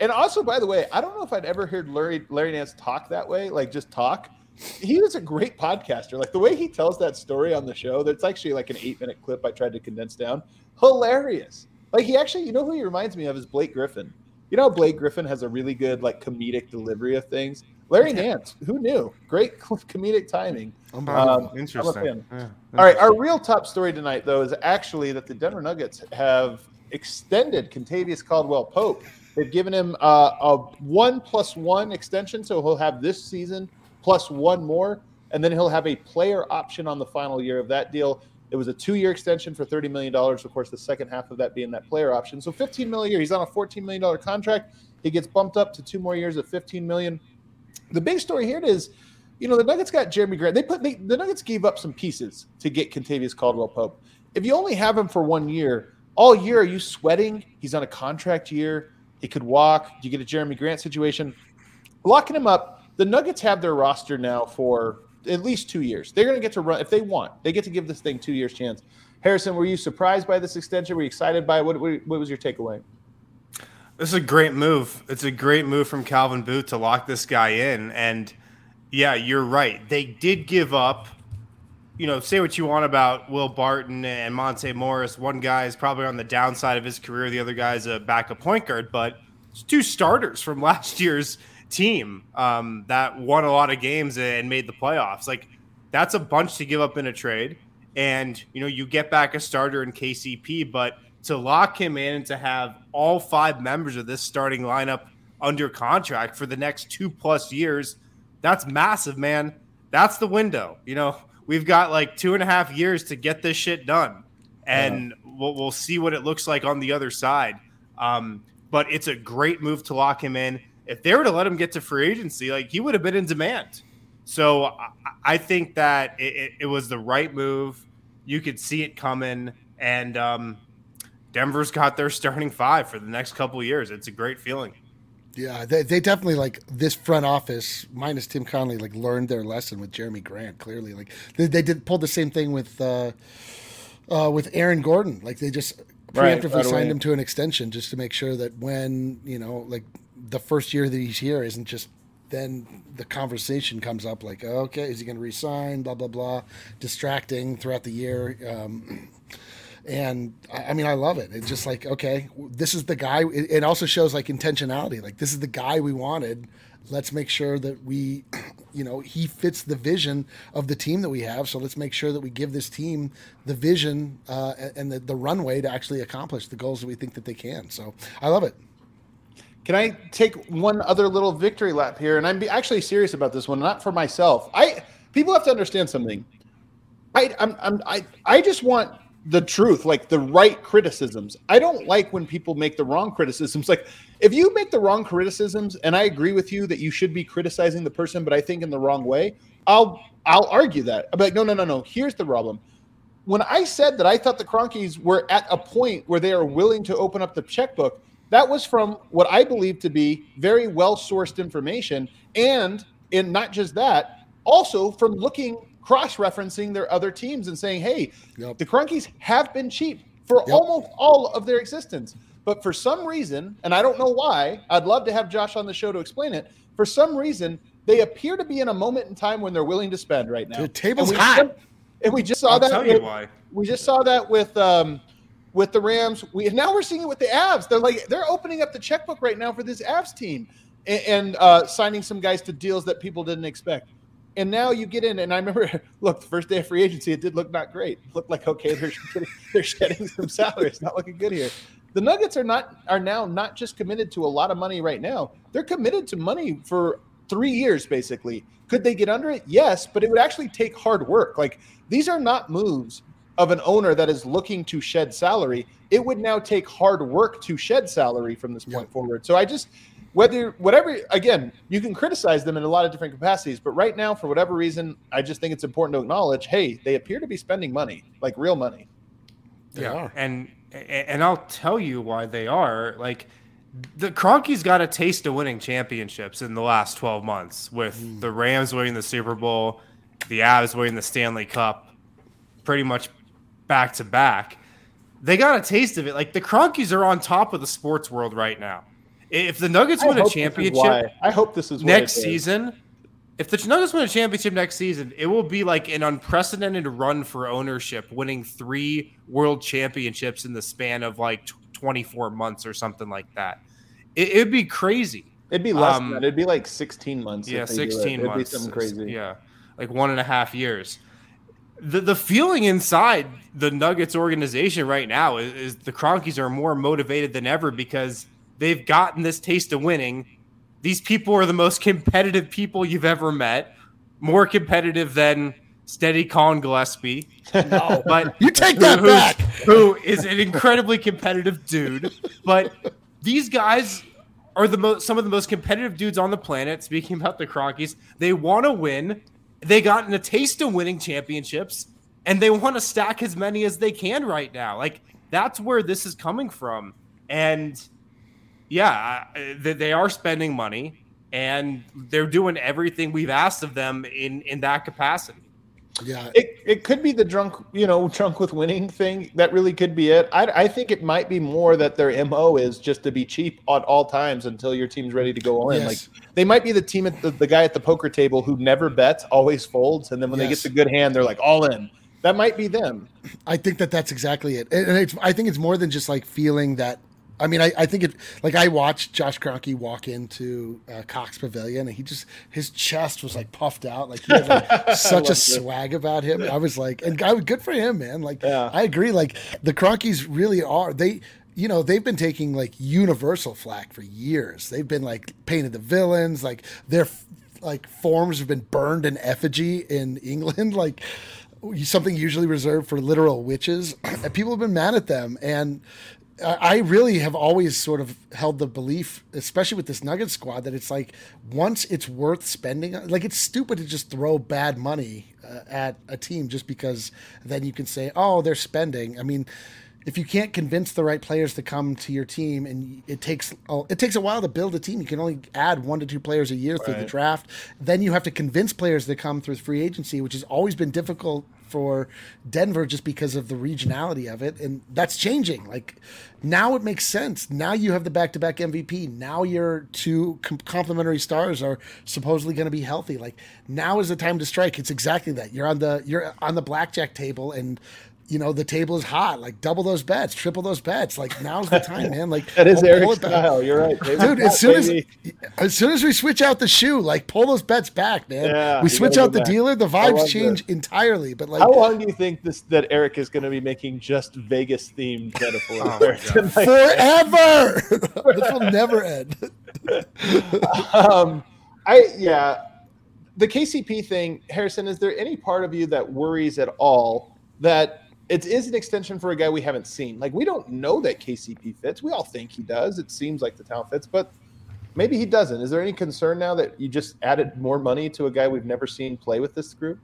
And also, by the way, I don't know if I'd ever heard Larry Larry Nance talk that way, like just talk. He was a great podcaster. Like the way he tells that story on the show, that's actually like an eight minute clip I tried to condense down. Hilarious. Like he actually, you know who he reminds me of is Blake Griffin. You know, Blake Griffin has a really good like comedic delivery of things. Larry Nance, who knew? Great *laughs* comedic timing. Um, I'm Interesting. Yeah, All right, our real top story tonight, though, is actually that the Denver Nuggets have extended Kentavious Caldwell Pope. They've given him uh, a one plus one extension, so he'll have this season plus one more, and then he'll have a player option on the final year of that deal. It was a two-year extension for thirty million dollars. Of course, the second half of that being that player option. So fifteen million a year. He's on a fourteen million dollar contract. He gets bumped up to two more years of fifteen million. The big story here is you know, the Nuggets got Jerami Grant. They put they, the Nuggets gave up some pieces to get Kentavious Caldwell Pope. If you only have him for one year, all year are you sweating? He's on a contract year. He could walk. You get a Jerami Grant situation. Locking him up. The Nuggets have their roster now for at least two years. They're going to get to run if they want. They get to give this thing two years chance. Harrison, were you surprised by this extension? Were you excited by it? What, what, what was your takeaway? This is a great move. It's a great move from Calvin Booth to lock this guy in. And yeah, you're right. They did give up. You know, say what you want about Will Barton and Monte Morris. One guy is probably on the downside of his career. The other guy's a backup point guard, but it's two starters from *laughs* last year's team um, that won a lot of games and made the playoffs. Like that's a bunch to give up in a trade. And you know, you get back a starter in KCP, but to lock him in and to have all five members of this starting lineup under contract for the next two plus years, that's massive, man. That's the window. You know, we've got like two and a half years to get this shit done, and yeah. we'll, we'll see what it looks like on the other side. Um, but it's a great move to lock him in. If they were to let him get to free agency, like he would have been in demand. So I, I think that it, it, it, was the right move. You could see it coming, and um, Denver's got their starting five for the next couple years. It's a great feeling. Yeah, they, they definitely like this front office minus Tim Connelly like learned their lesson with Jerami Grant. Clearly, like they, they did pulled the same thing with uh, uh, with Aaron Gordon. Like they just preemptively right, signed him to an extension just to make sure that when you know like the first year that he's here isn't just then the conversation comes up like okay is he going to resign blah blah blah distracting throughout the year um, and I, mean, I love it. It's just like, okay, this is the guy. It, also shows like intentionality. Like this is the guy we wanted. Let's make sure that we, *clears throat* you know, he fits the vision of the team that we have. So let's make sure that we give this team the vision uh, and the, the runway to actually accomplish the goals that we think that they can. So I love it. Can I take one other little victory lap here? And I'm actually serious about this one, not for myself. I people have to understand something. I I'm, I'm I I just want the truth, like the right criticisms. I don't like when people make the wrong criticisms. Like if you make the wrong criticisms, and I agree with you that you should be criticizing the person, but I think in the wrong way, I'll I'll argue that. I'm like, no, no, no, no. Here's the problem. When I said that I thought the Kroenkes were at a point where they are willing to open up the checkbook, that was from what I believe to be very well sourced information, and in not just that, also from looking cross-referencing their other teams and saying, "Hey, yep. the Kroenkes have been cheap for yep. almost all of their existence." But for some reason, and I don't know why, I'd love to have Josh on the show to explain it. For some reason, they appear to be in a moment in time when they're willing to spend right now. The table's and hot. And we just saw I'll that. Tell with, you why. We just saw that with um, with the Rams. We now we're seeing it with the Avs. They're like they're opening up the checkbook right now for this Avs team and, and uh, signing some guys to deals that people didn't expect. And now you get in, and I remember, *laughs* look, the first day of free agency, it did look not great. It looked like okay, they're *laughs* they're shedding some salary. It's not looking good here. The Nuggets are not are now not just committed to a lot of money right now. They're committed to money for three years, basically. Could they get under it? Yes, but it would actually take hard work. Like these are not moves of an owner that is looking to shed salary. It would now take hard work to shed salary from this point forward. So I just whether whatever again you can criticize them in a lot of different capacities but right now for whatever reason i just think it's important to acknowledge hey they appear to be spending money like real money they yeah are. and and i'll tell you why they are like the Kroenkes got a taste of winning championships in the last 12 months with mm. the Rams winning the Super Bowl, the Avs winning the Stanley Cup pretty much back to back. They got a taste of it. Like the Kroenkes are on top of the sports world right now. If the Nuggets win a championship, I hope this is next season. If the Nuggets win a championship next season, it will be like an unprecedented run for ownership, winning three world championships in the span of like 24 months or something like that. It, would be crazy. It'd be less um, than that. It'd be like 16 months. Yeah, 16 it. months. It'd be something crazy. Yeah, like one and a half years. The the feeling inside the Nuggets organization right now is, is the Kroenkes are more motivated than ever because they've gotten this taste of winning. These people are the most *laughs* competitive people you've ever met, more competitive than Steady Collin Gillespie. No, *laughs* but you take that who, back. Who is an incredibly competitive dude, but these guys are the most some of the most competitive dudes on the planet. Speaking about the Kroenkes, they want to win. They gotten a taste of winning championships, and they want to stack as many as they can right now. Like that's where this is coming from, and yeah, they are spending money, and they're doing everything we've asked of them in in that capacity. Yeah, It, it could be the drunk, you know, drunk with winning thing. That really could be it. I, I think it might be more that their mo is just to be cheap at all times until your team's ready to go all in. Yes. Like they might be the team at the, the guy at the poker table who never bets, always folds, and then when they get the good hand, they're like all in. That might be them. I think that that's exactly it, and it's, I think it's more than just like feeling that. I mean, I, I think it. Like I watched Josh Kroenke walk into uh, Cox Pavilion, and he just his chest was like puffed out, like he had like, *laughs* such a it. swag about him. I was like, and guy, good for him, man. Like Yeah. I agree. Like the Kroenkes really are they. You know they've been taking like universal flack for years. They've been like painted the villains. Like their like forms have been burned in effigy in *laughs* England. Like something usually reserved for literal witches. *clears throat* And people have been mad at them, and I really have always sort of held the belief, especially with this Nugget squad, that it's like once it's worth spending, like it's stupid to just throw bad money uh, at a team just because then you can say, oh, they're spending. I mean. If you can't convince the right players to come to your team, and it takes it takes a while to build a team, you can only add one to two players a year through the draft. Then you have to convince players to come through free agency, which has always been difficult for Denver just because of the regionality of it. And that's changing. Like now it makes sense. Now you have the back to back MVP. Now your two com- complementary stars are supposedly going to be healthy. Like now is the time to strike. It's exactly that. You're on the you're on the blackjack table and you know the table is hot. Like double those bets, triple those bets. Like now's the time, man. Like *laughs* That is pull- pull Eric's it back. style. You're right, Dude, as soon as Baby. as soon as we switch out the shoe, like pull those bets back, man. Yeah, we switch out the back. dealer, the vibes love change entirely. But like, How long do you think this that Eric is going to be making just Vegas themed metaphors? Oh forever, *laughs* this will never end. *laughs* um, I yeah, the KCP thing, Harrison. Is there any part of you that worries at all that it is an extension for a guy we haven't seen? Like we don't know that KCP fits. We all think he does. It seems like the talent fits, but maybe he doesn't. Is there any concern now that you just added more money to a guy we've never seen play with this group?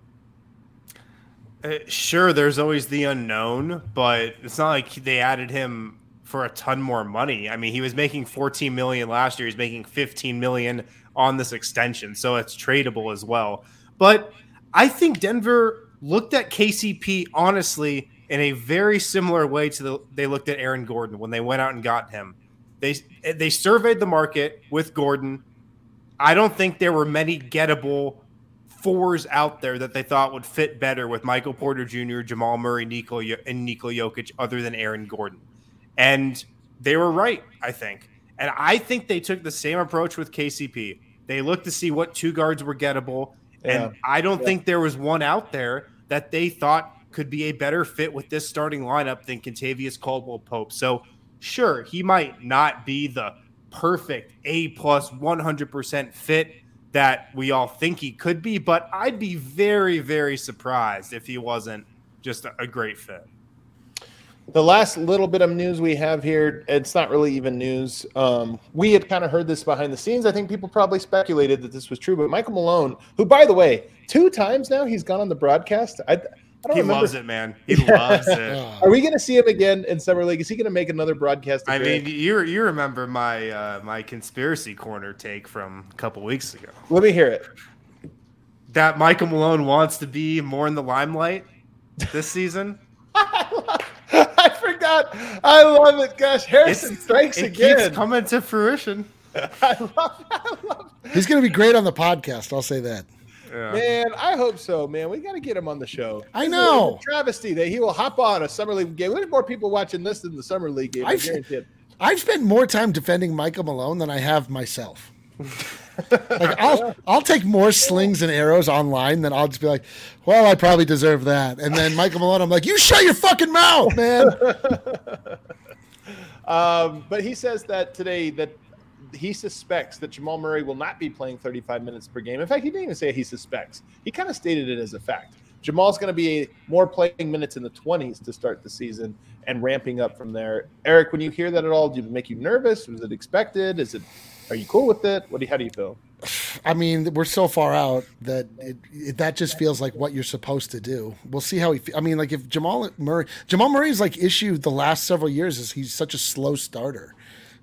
Uh, sure, there's always the unknown, but it's not like they added him for a ton more money. I mean, he was making 14 million last year. He's making 15 million on this extension, so it's tradable as well. But I think Denver looked at KCP honestly in a very similar way to the they looked at Aaron Gordon when they went out and got him. They they surveyed the market with Gordon. I don't think there were many gettable fours out there that they thought would fit better with Michael Porter Jr., Jamal Murray, Nico, and Nikola Jokic, other than Aaron Gordon. And they were right, I think. And I think they took the same approach with KCP. They looked to see what two guards were gettable. Yeah. And I don't Yeah. think there was one out there that they thought could be a better fit with this starting lineup than Kentavious Caldwell Pope. So, sure, he might not be the perfect A plus 100% fit that we all think he could be, but I'd be very, very surprised if he wasn't just a, a great fit. The last little bit of news we have here, it's not really even news. Um, we had kind of heard this behind the scenes. I think people probably speculated that this was true, but Michael Malone, who, by the way, two times now he's gone on the broadcast. I, I don't He remember. loves it, man. He loves it. *laughs* Are we going to see him again in summer league? Is he going to make another broadcast? I mean, you you remember my uh, my conspiracy corner take from a couple weeks ago let me hear it. that Michael Malone wants to be more in the limelight this season. I. I love it. Gosh, Harrison strikes it again. keeps coming to fruition. *laughs* I love, I love he's going to be great on the podcast. I'll say that. Yeah. Man, I hope so, man. We got to get him on the show. I This is know. a travesty that he will hop on a summer league game. There's more people watching this than the summer league game. I I've- guarantee it. I've spent more time defending Michael Malone than I have myself. Like I'll I'll take more slings and arrows online than I'll just be like, well, I probably deserve that. And then Michael Malone, I'm like, you shut your fucking mouth, man. *laughs* Um, but he says that today that he suspects that Jamal Murray will not be playing 35 minutes per game. In fact, he didn't even say he suspects. He kind of stated it as a fact. Jamal's going to be more playing minutes in the 20s to start the season and ramping up from there. Eric, when you hear that at all, did it make you nervous? Was it expected? Is it? Are you cool with it? What do you, how do you feel? I mean, we're so far out that it, it, that just feels like what you're supposed to do. We'll see how he. Fe- I mean, like if Jamal Murray, Jamal Murray's like issue the last several years is he's such a slow starter.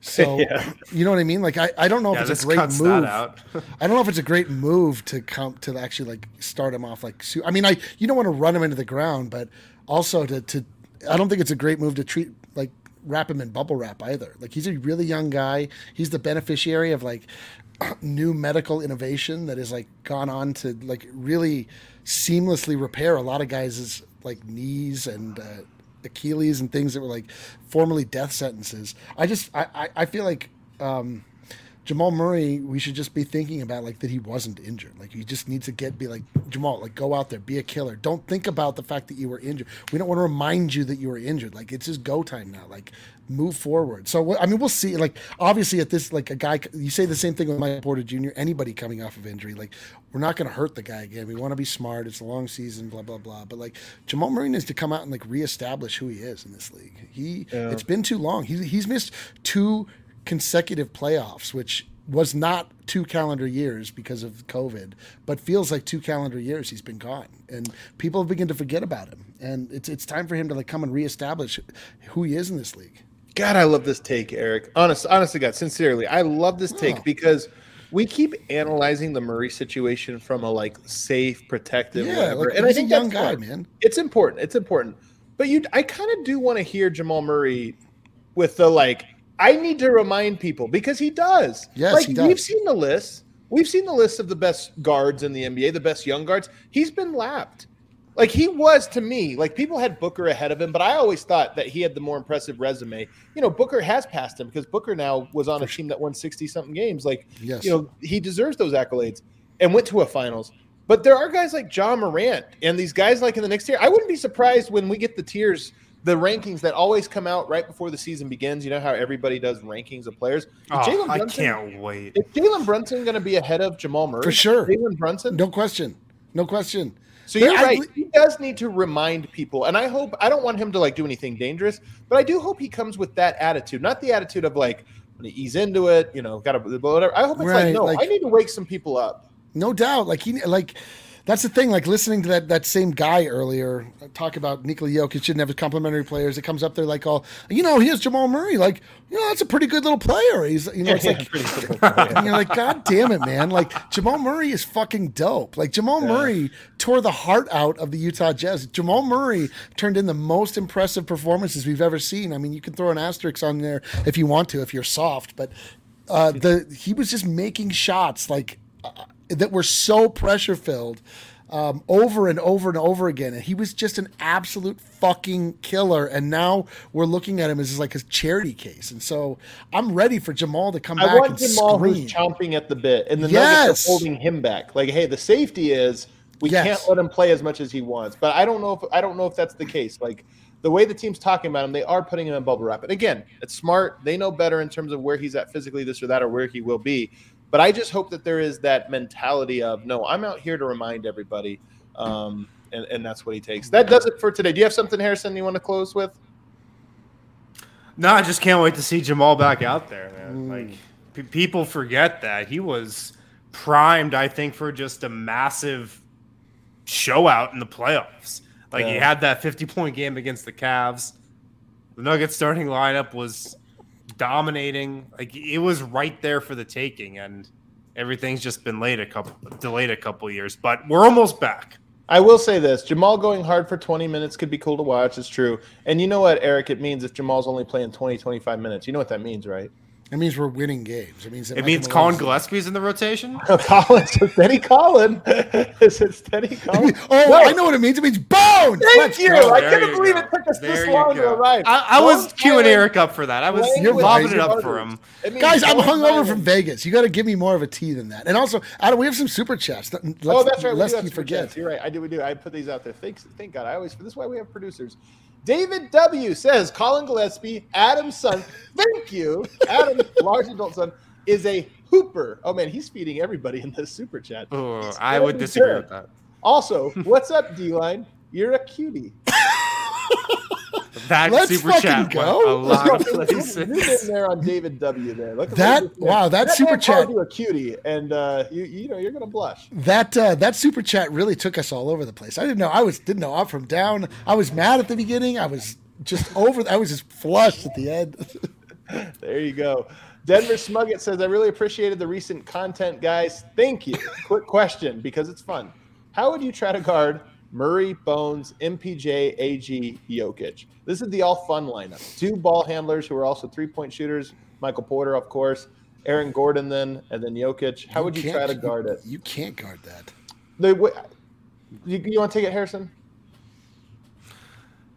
So *laughs* Yeah. you know what I mean? Like I, I don't know Yeah, if it's a great move. out. *laughs* I don't know if it's a great move to come to actually like start him off like. I mean, I you don't want to run him into the ground, but also to to I don't think it's a great move to treat like wrap him in bubble wrap either. Like he's a really young guy. He's the beneficiary of like *clears throat* new medical innovation that has like gone on to like really seamlessly repair a lot of guys' like knees and uh, Achilles and things that were like formerly death sentences. I just I I, I feel like. um Jamal Murray, we should just be thinking about like that he wasn't injured. Like he just needs to get be like Jamal, like go out there, be a killer. Don't think about the fact that you were injured. We don't want to remind you that you were injured. Like it's just go time now. Like move forward. So I mean, we'll see. Like obviously at this, like a guy, you say the same thing with Mike Porter Jr. Anybody coming off of injury, like we're not going to hurt the guy again. We want to be smart. It's a long season, blah blah blah. But like Jamal Murray needs to come out and like reestablish who he is in this league. He it's been too long. He, he's missed two consecutive playoffs, which was not two calendar years because of COVID, but feels like two calendar years he's been gone, and people have begun to forget about him. And it's it's time for him to like come and reestablish who he is in this league. God, I love this take, Eric. Honest, honestly, God, sincerely, I love this take Oh. because we keep analyzing the Murray situation from a like safe, protective, Yeah, whatever. like, and I he's a think young guy, man. It's important. It's important. But you, I kind of do want to hear Jamal Murray with the like. I need to remind people because he does. Yes, like he does. we've seen the list. We've seen the list of the best guards in the NBA, the best young guards. He's been lapped. Like he was to me, like people had Booker ahead of him, but I always thought that he had the more impressive resume. You know, Booker has passed him because Booker now was on a team that won 60 something games. Like, Yes. you know, he deserves those accolades and went to a finals. But there are guys like Ja Morant and these guys like in the next tier. I wouldn't be surprised when we get the tiers, the rankings that always come out right before the season begins. You know how everybody does rankings of players. Oh, Jalen I can't wait. Is Jalen Brunson going to be ahead of Jamal Murray? For sure. Jalen Brunson? No question, no question. So you're I- right. He does need to remind people, and I hope I don't want him to like do anything dangerous, but I do hope he comes with that attitude, not the attitude of like I'm gonna ease into it, you know, got to whatever. I hope it's Right, like no, like- I need to wake some people up. No doubt. Like he like that's the thing. Like listening to that that same guy earlier talk about Nikola Jokic shouldn't have his complimentary players. It comes up there like all you know. Here's Jamal Murray. Like you know that's a pretty good little player. He's you know it's like simple. and you're like God damn it, man. Like Jamal Murray is fucking dope. Like Jamal Murray tore the heart out of the Utah Jazz. Jamal Murray turned in the most impressive performances we've ever seen. I mean, you can throw an asterisk on there if you want to, if you're soft, but uh, the he was just making shots like uh, that were so pressure filled um, over and over and over again, and he was just an absolute fucking killer. And now we're looking at him as like a charity case, and so I'm ready for Jamal to come I back want and Jamal scream. who's chomping at the bit, and the Yes. Nuggets are holding him back. Like, hey, the safety is we Yes. can't let him play as much as he wants. But I don't know if I don't know if that's the case. Like the way the team's talking about him, they are putting him in bubble wrap. And again, it's smart. They know better in terms of where he's at physically, this or that, or where he will be. But I just hope that there is that mentality of no, I'm out here to remind everybody. Um, and, and that's what he takes. That does it for today. Do you have something, Harrison, you want to close with? No, I just can't wait to see Jamal back out there, Mm. man. Like p- people forget that he was primed, I think, for just a massive show out in the playoffs. Like he had that 50 point game against the Cavs. The Nuggets starting lineup was dominating. Like it was right there for the taking, and everything's just been late a couple delayed a couple years. But we're almost back. I will say this: Jamal going hard for 20 minutes could be cool to watch. It's true, and you know what, Eric? It means if Jamal's only playing 20, 25 minutes, you know what that means, right? It means we're winning games. It means It means Collin Malone's- Gillespie's in the rotation. *laughs* Collin, so steady Collin. *laughs* Is it steady *laughs* Collin? Oh, No, I know what it means. It means bone. Thank Let's you. go. I There couldn't you believe go. it took us There this you long to arrive. I, I was Don't queuing Eric up for that. I was language You're lobbing it up for him. Guys, I'm don't hungover from Vegas. You got to give me more of a tea than that. And also, Adam, we have some super chats. Let's, oh, that's right. We Lest do have you super forget. chats. You're right. I do. We do. I put these out there. Thanks. Thank God. I always. This is why we have producers. David W says Collin Gillespie, Adam's son. Thank you, Adam, *laughs* large adult son, is a hooper. Oh man, he's feeding everybody in this super chat. Oh, I would disagree with that. Also, *laughs* what's up, D line? You're a cutie. *laughs* That Let's super fucking chat go. a lot of Zoom in there on David W. There. Look at That- wow, that super chat- You a cutie, and uh, you you know you're gonna blush. That uh, that super chat really took us all over the place. I didn't know. I was didn't know up from down. I was mad at the beginning. I was just over. I was just flushed at the end. *laughs* there you go. Denver Smugget says, I really appreciated the recent content, guys. Thank you. Quick question because it's fun. How would you try to guard Murray, Bones, MPJ, AG, Jokic? This is the all fun lineup. Two ball handlers who are also three point shooters. Michael Porter, of course. Aaron Gordon, then, and then Jokic. How would you try to can't- guard it? You can't guard that. The, wa- you, you want to take it, Harrison?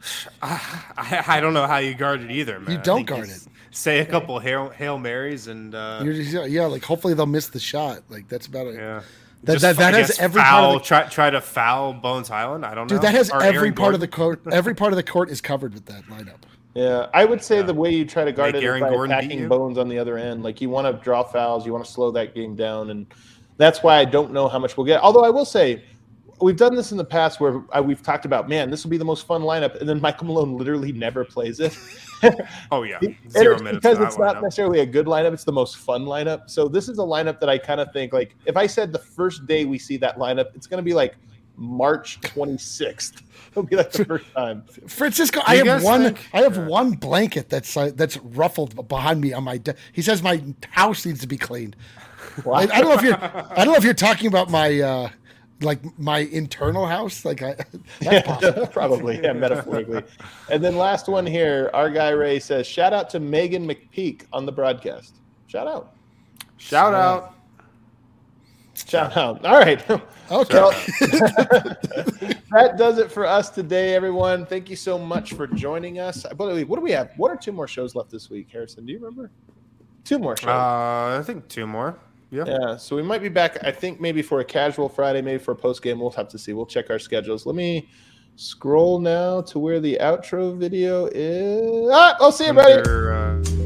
*sighs* I, I don't know how you guard it either, man. I don't guard s- it. Say a couple hail, hail marys and uh, You're just, yeah, like hopefully they'll miss the shot. Like that's about it. yeah. That- Just, that- that has guess, every part of the- try try to foul Bones Hyland. I don't know. Dude, that has Or every Aaron part of the court. *laughs* Every part of the court is covered with that lineup. Yeah, I would say Yeah. the way you try to guard Make it is Aaron by Gordon attacking? Bones on the other end. Like you want to draw fouls, you want to slow that game down, and that's why I don't know how much we'll get. Although I will say, we've done this in the past where I, we've talked about, man, this will be the most fun lineup, and then Michael Malone literally never plays it. *laughs* Oh yeah, zero it's minutes. because it's not lineup. necessarily a good lineup; it's the most fun lineup. So this is a lineup that I kind of think like if I said the first day we see that lineup, it's going to be like March 26th. *laughs* It'll be like the first time. Francisco, I have one. think- I have Yeah. one blanket that's uh, that's ruffled behind me on my. De- he says my house needs to be cleaned. I, I don't know if you're. I don't know if you're talking about my uh, like my internal house. Like I, *laughs* that's *laughs* possible. Yeah, probably, yeah, metaphorically. And then last one here, our guy Ray says, "Shout out to Meghan McPeak on the broadcast. Shout out, Shout out. shout out. All right, *laughs* Okay. Well, that does it for us today, everyone. Thank you so much for joining us. By the way, what do we have? One or two more shows left this week, Harrison? Do you remember? Two more shows. Uh, I think two more. Yeah. Yeah, so we might be back. I think maybe for a casual Friday, maybe for a post game. We'll have to see. We'll check our schedules. Let me scroll now to where the outro video is. Ah, I'll see you, buddy. Uh,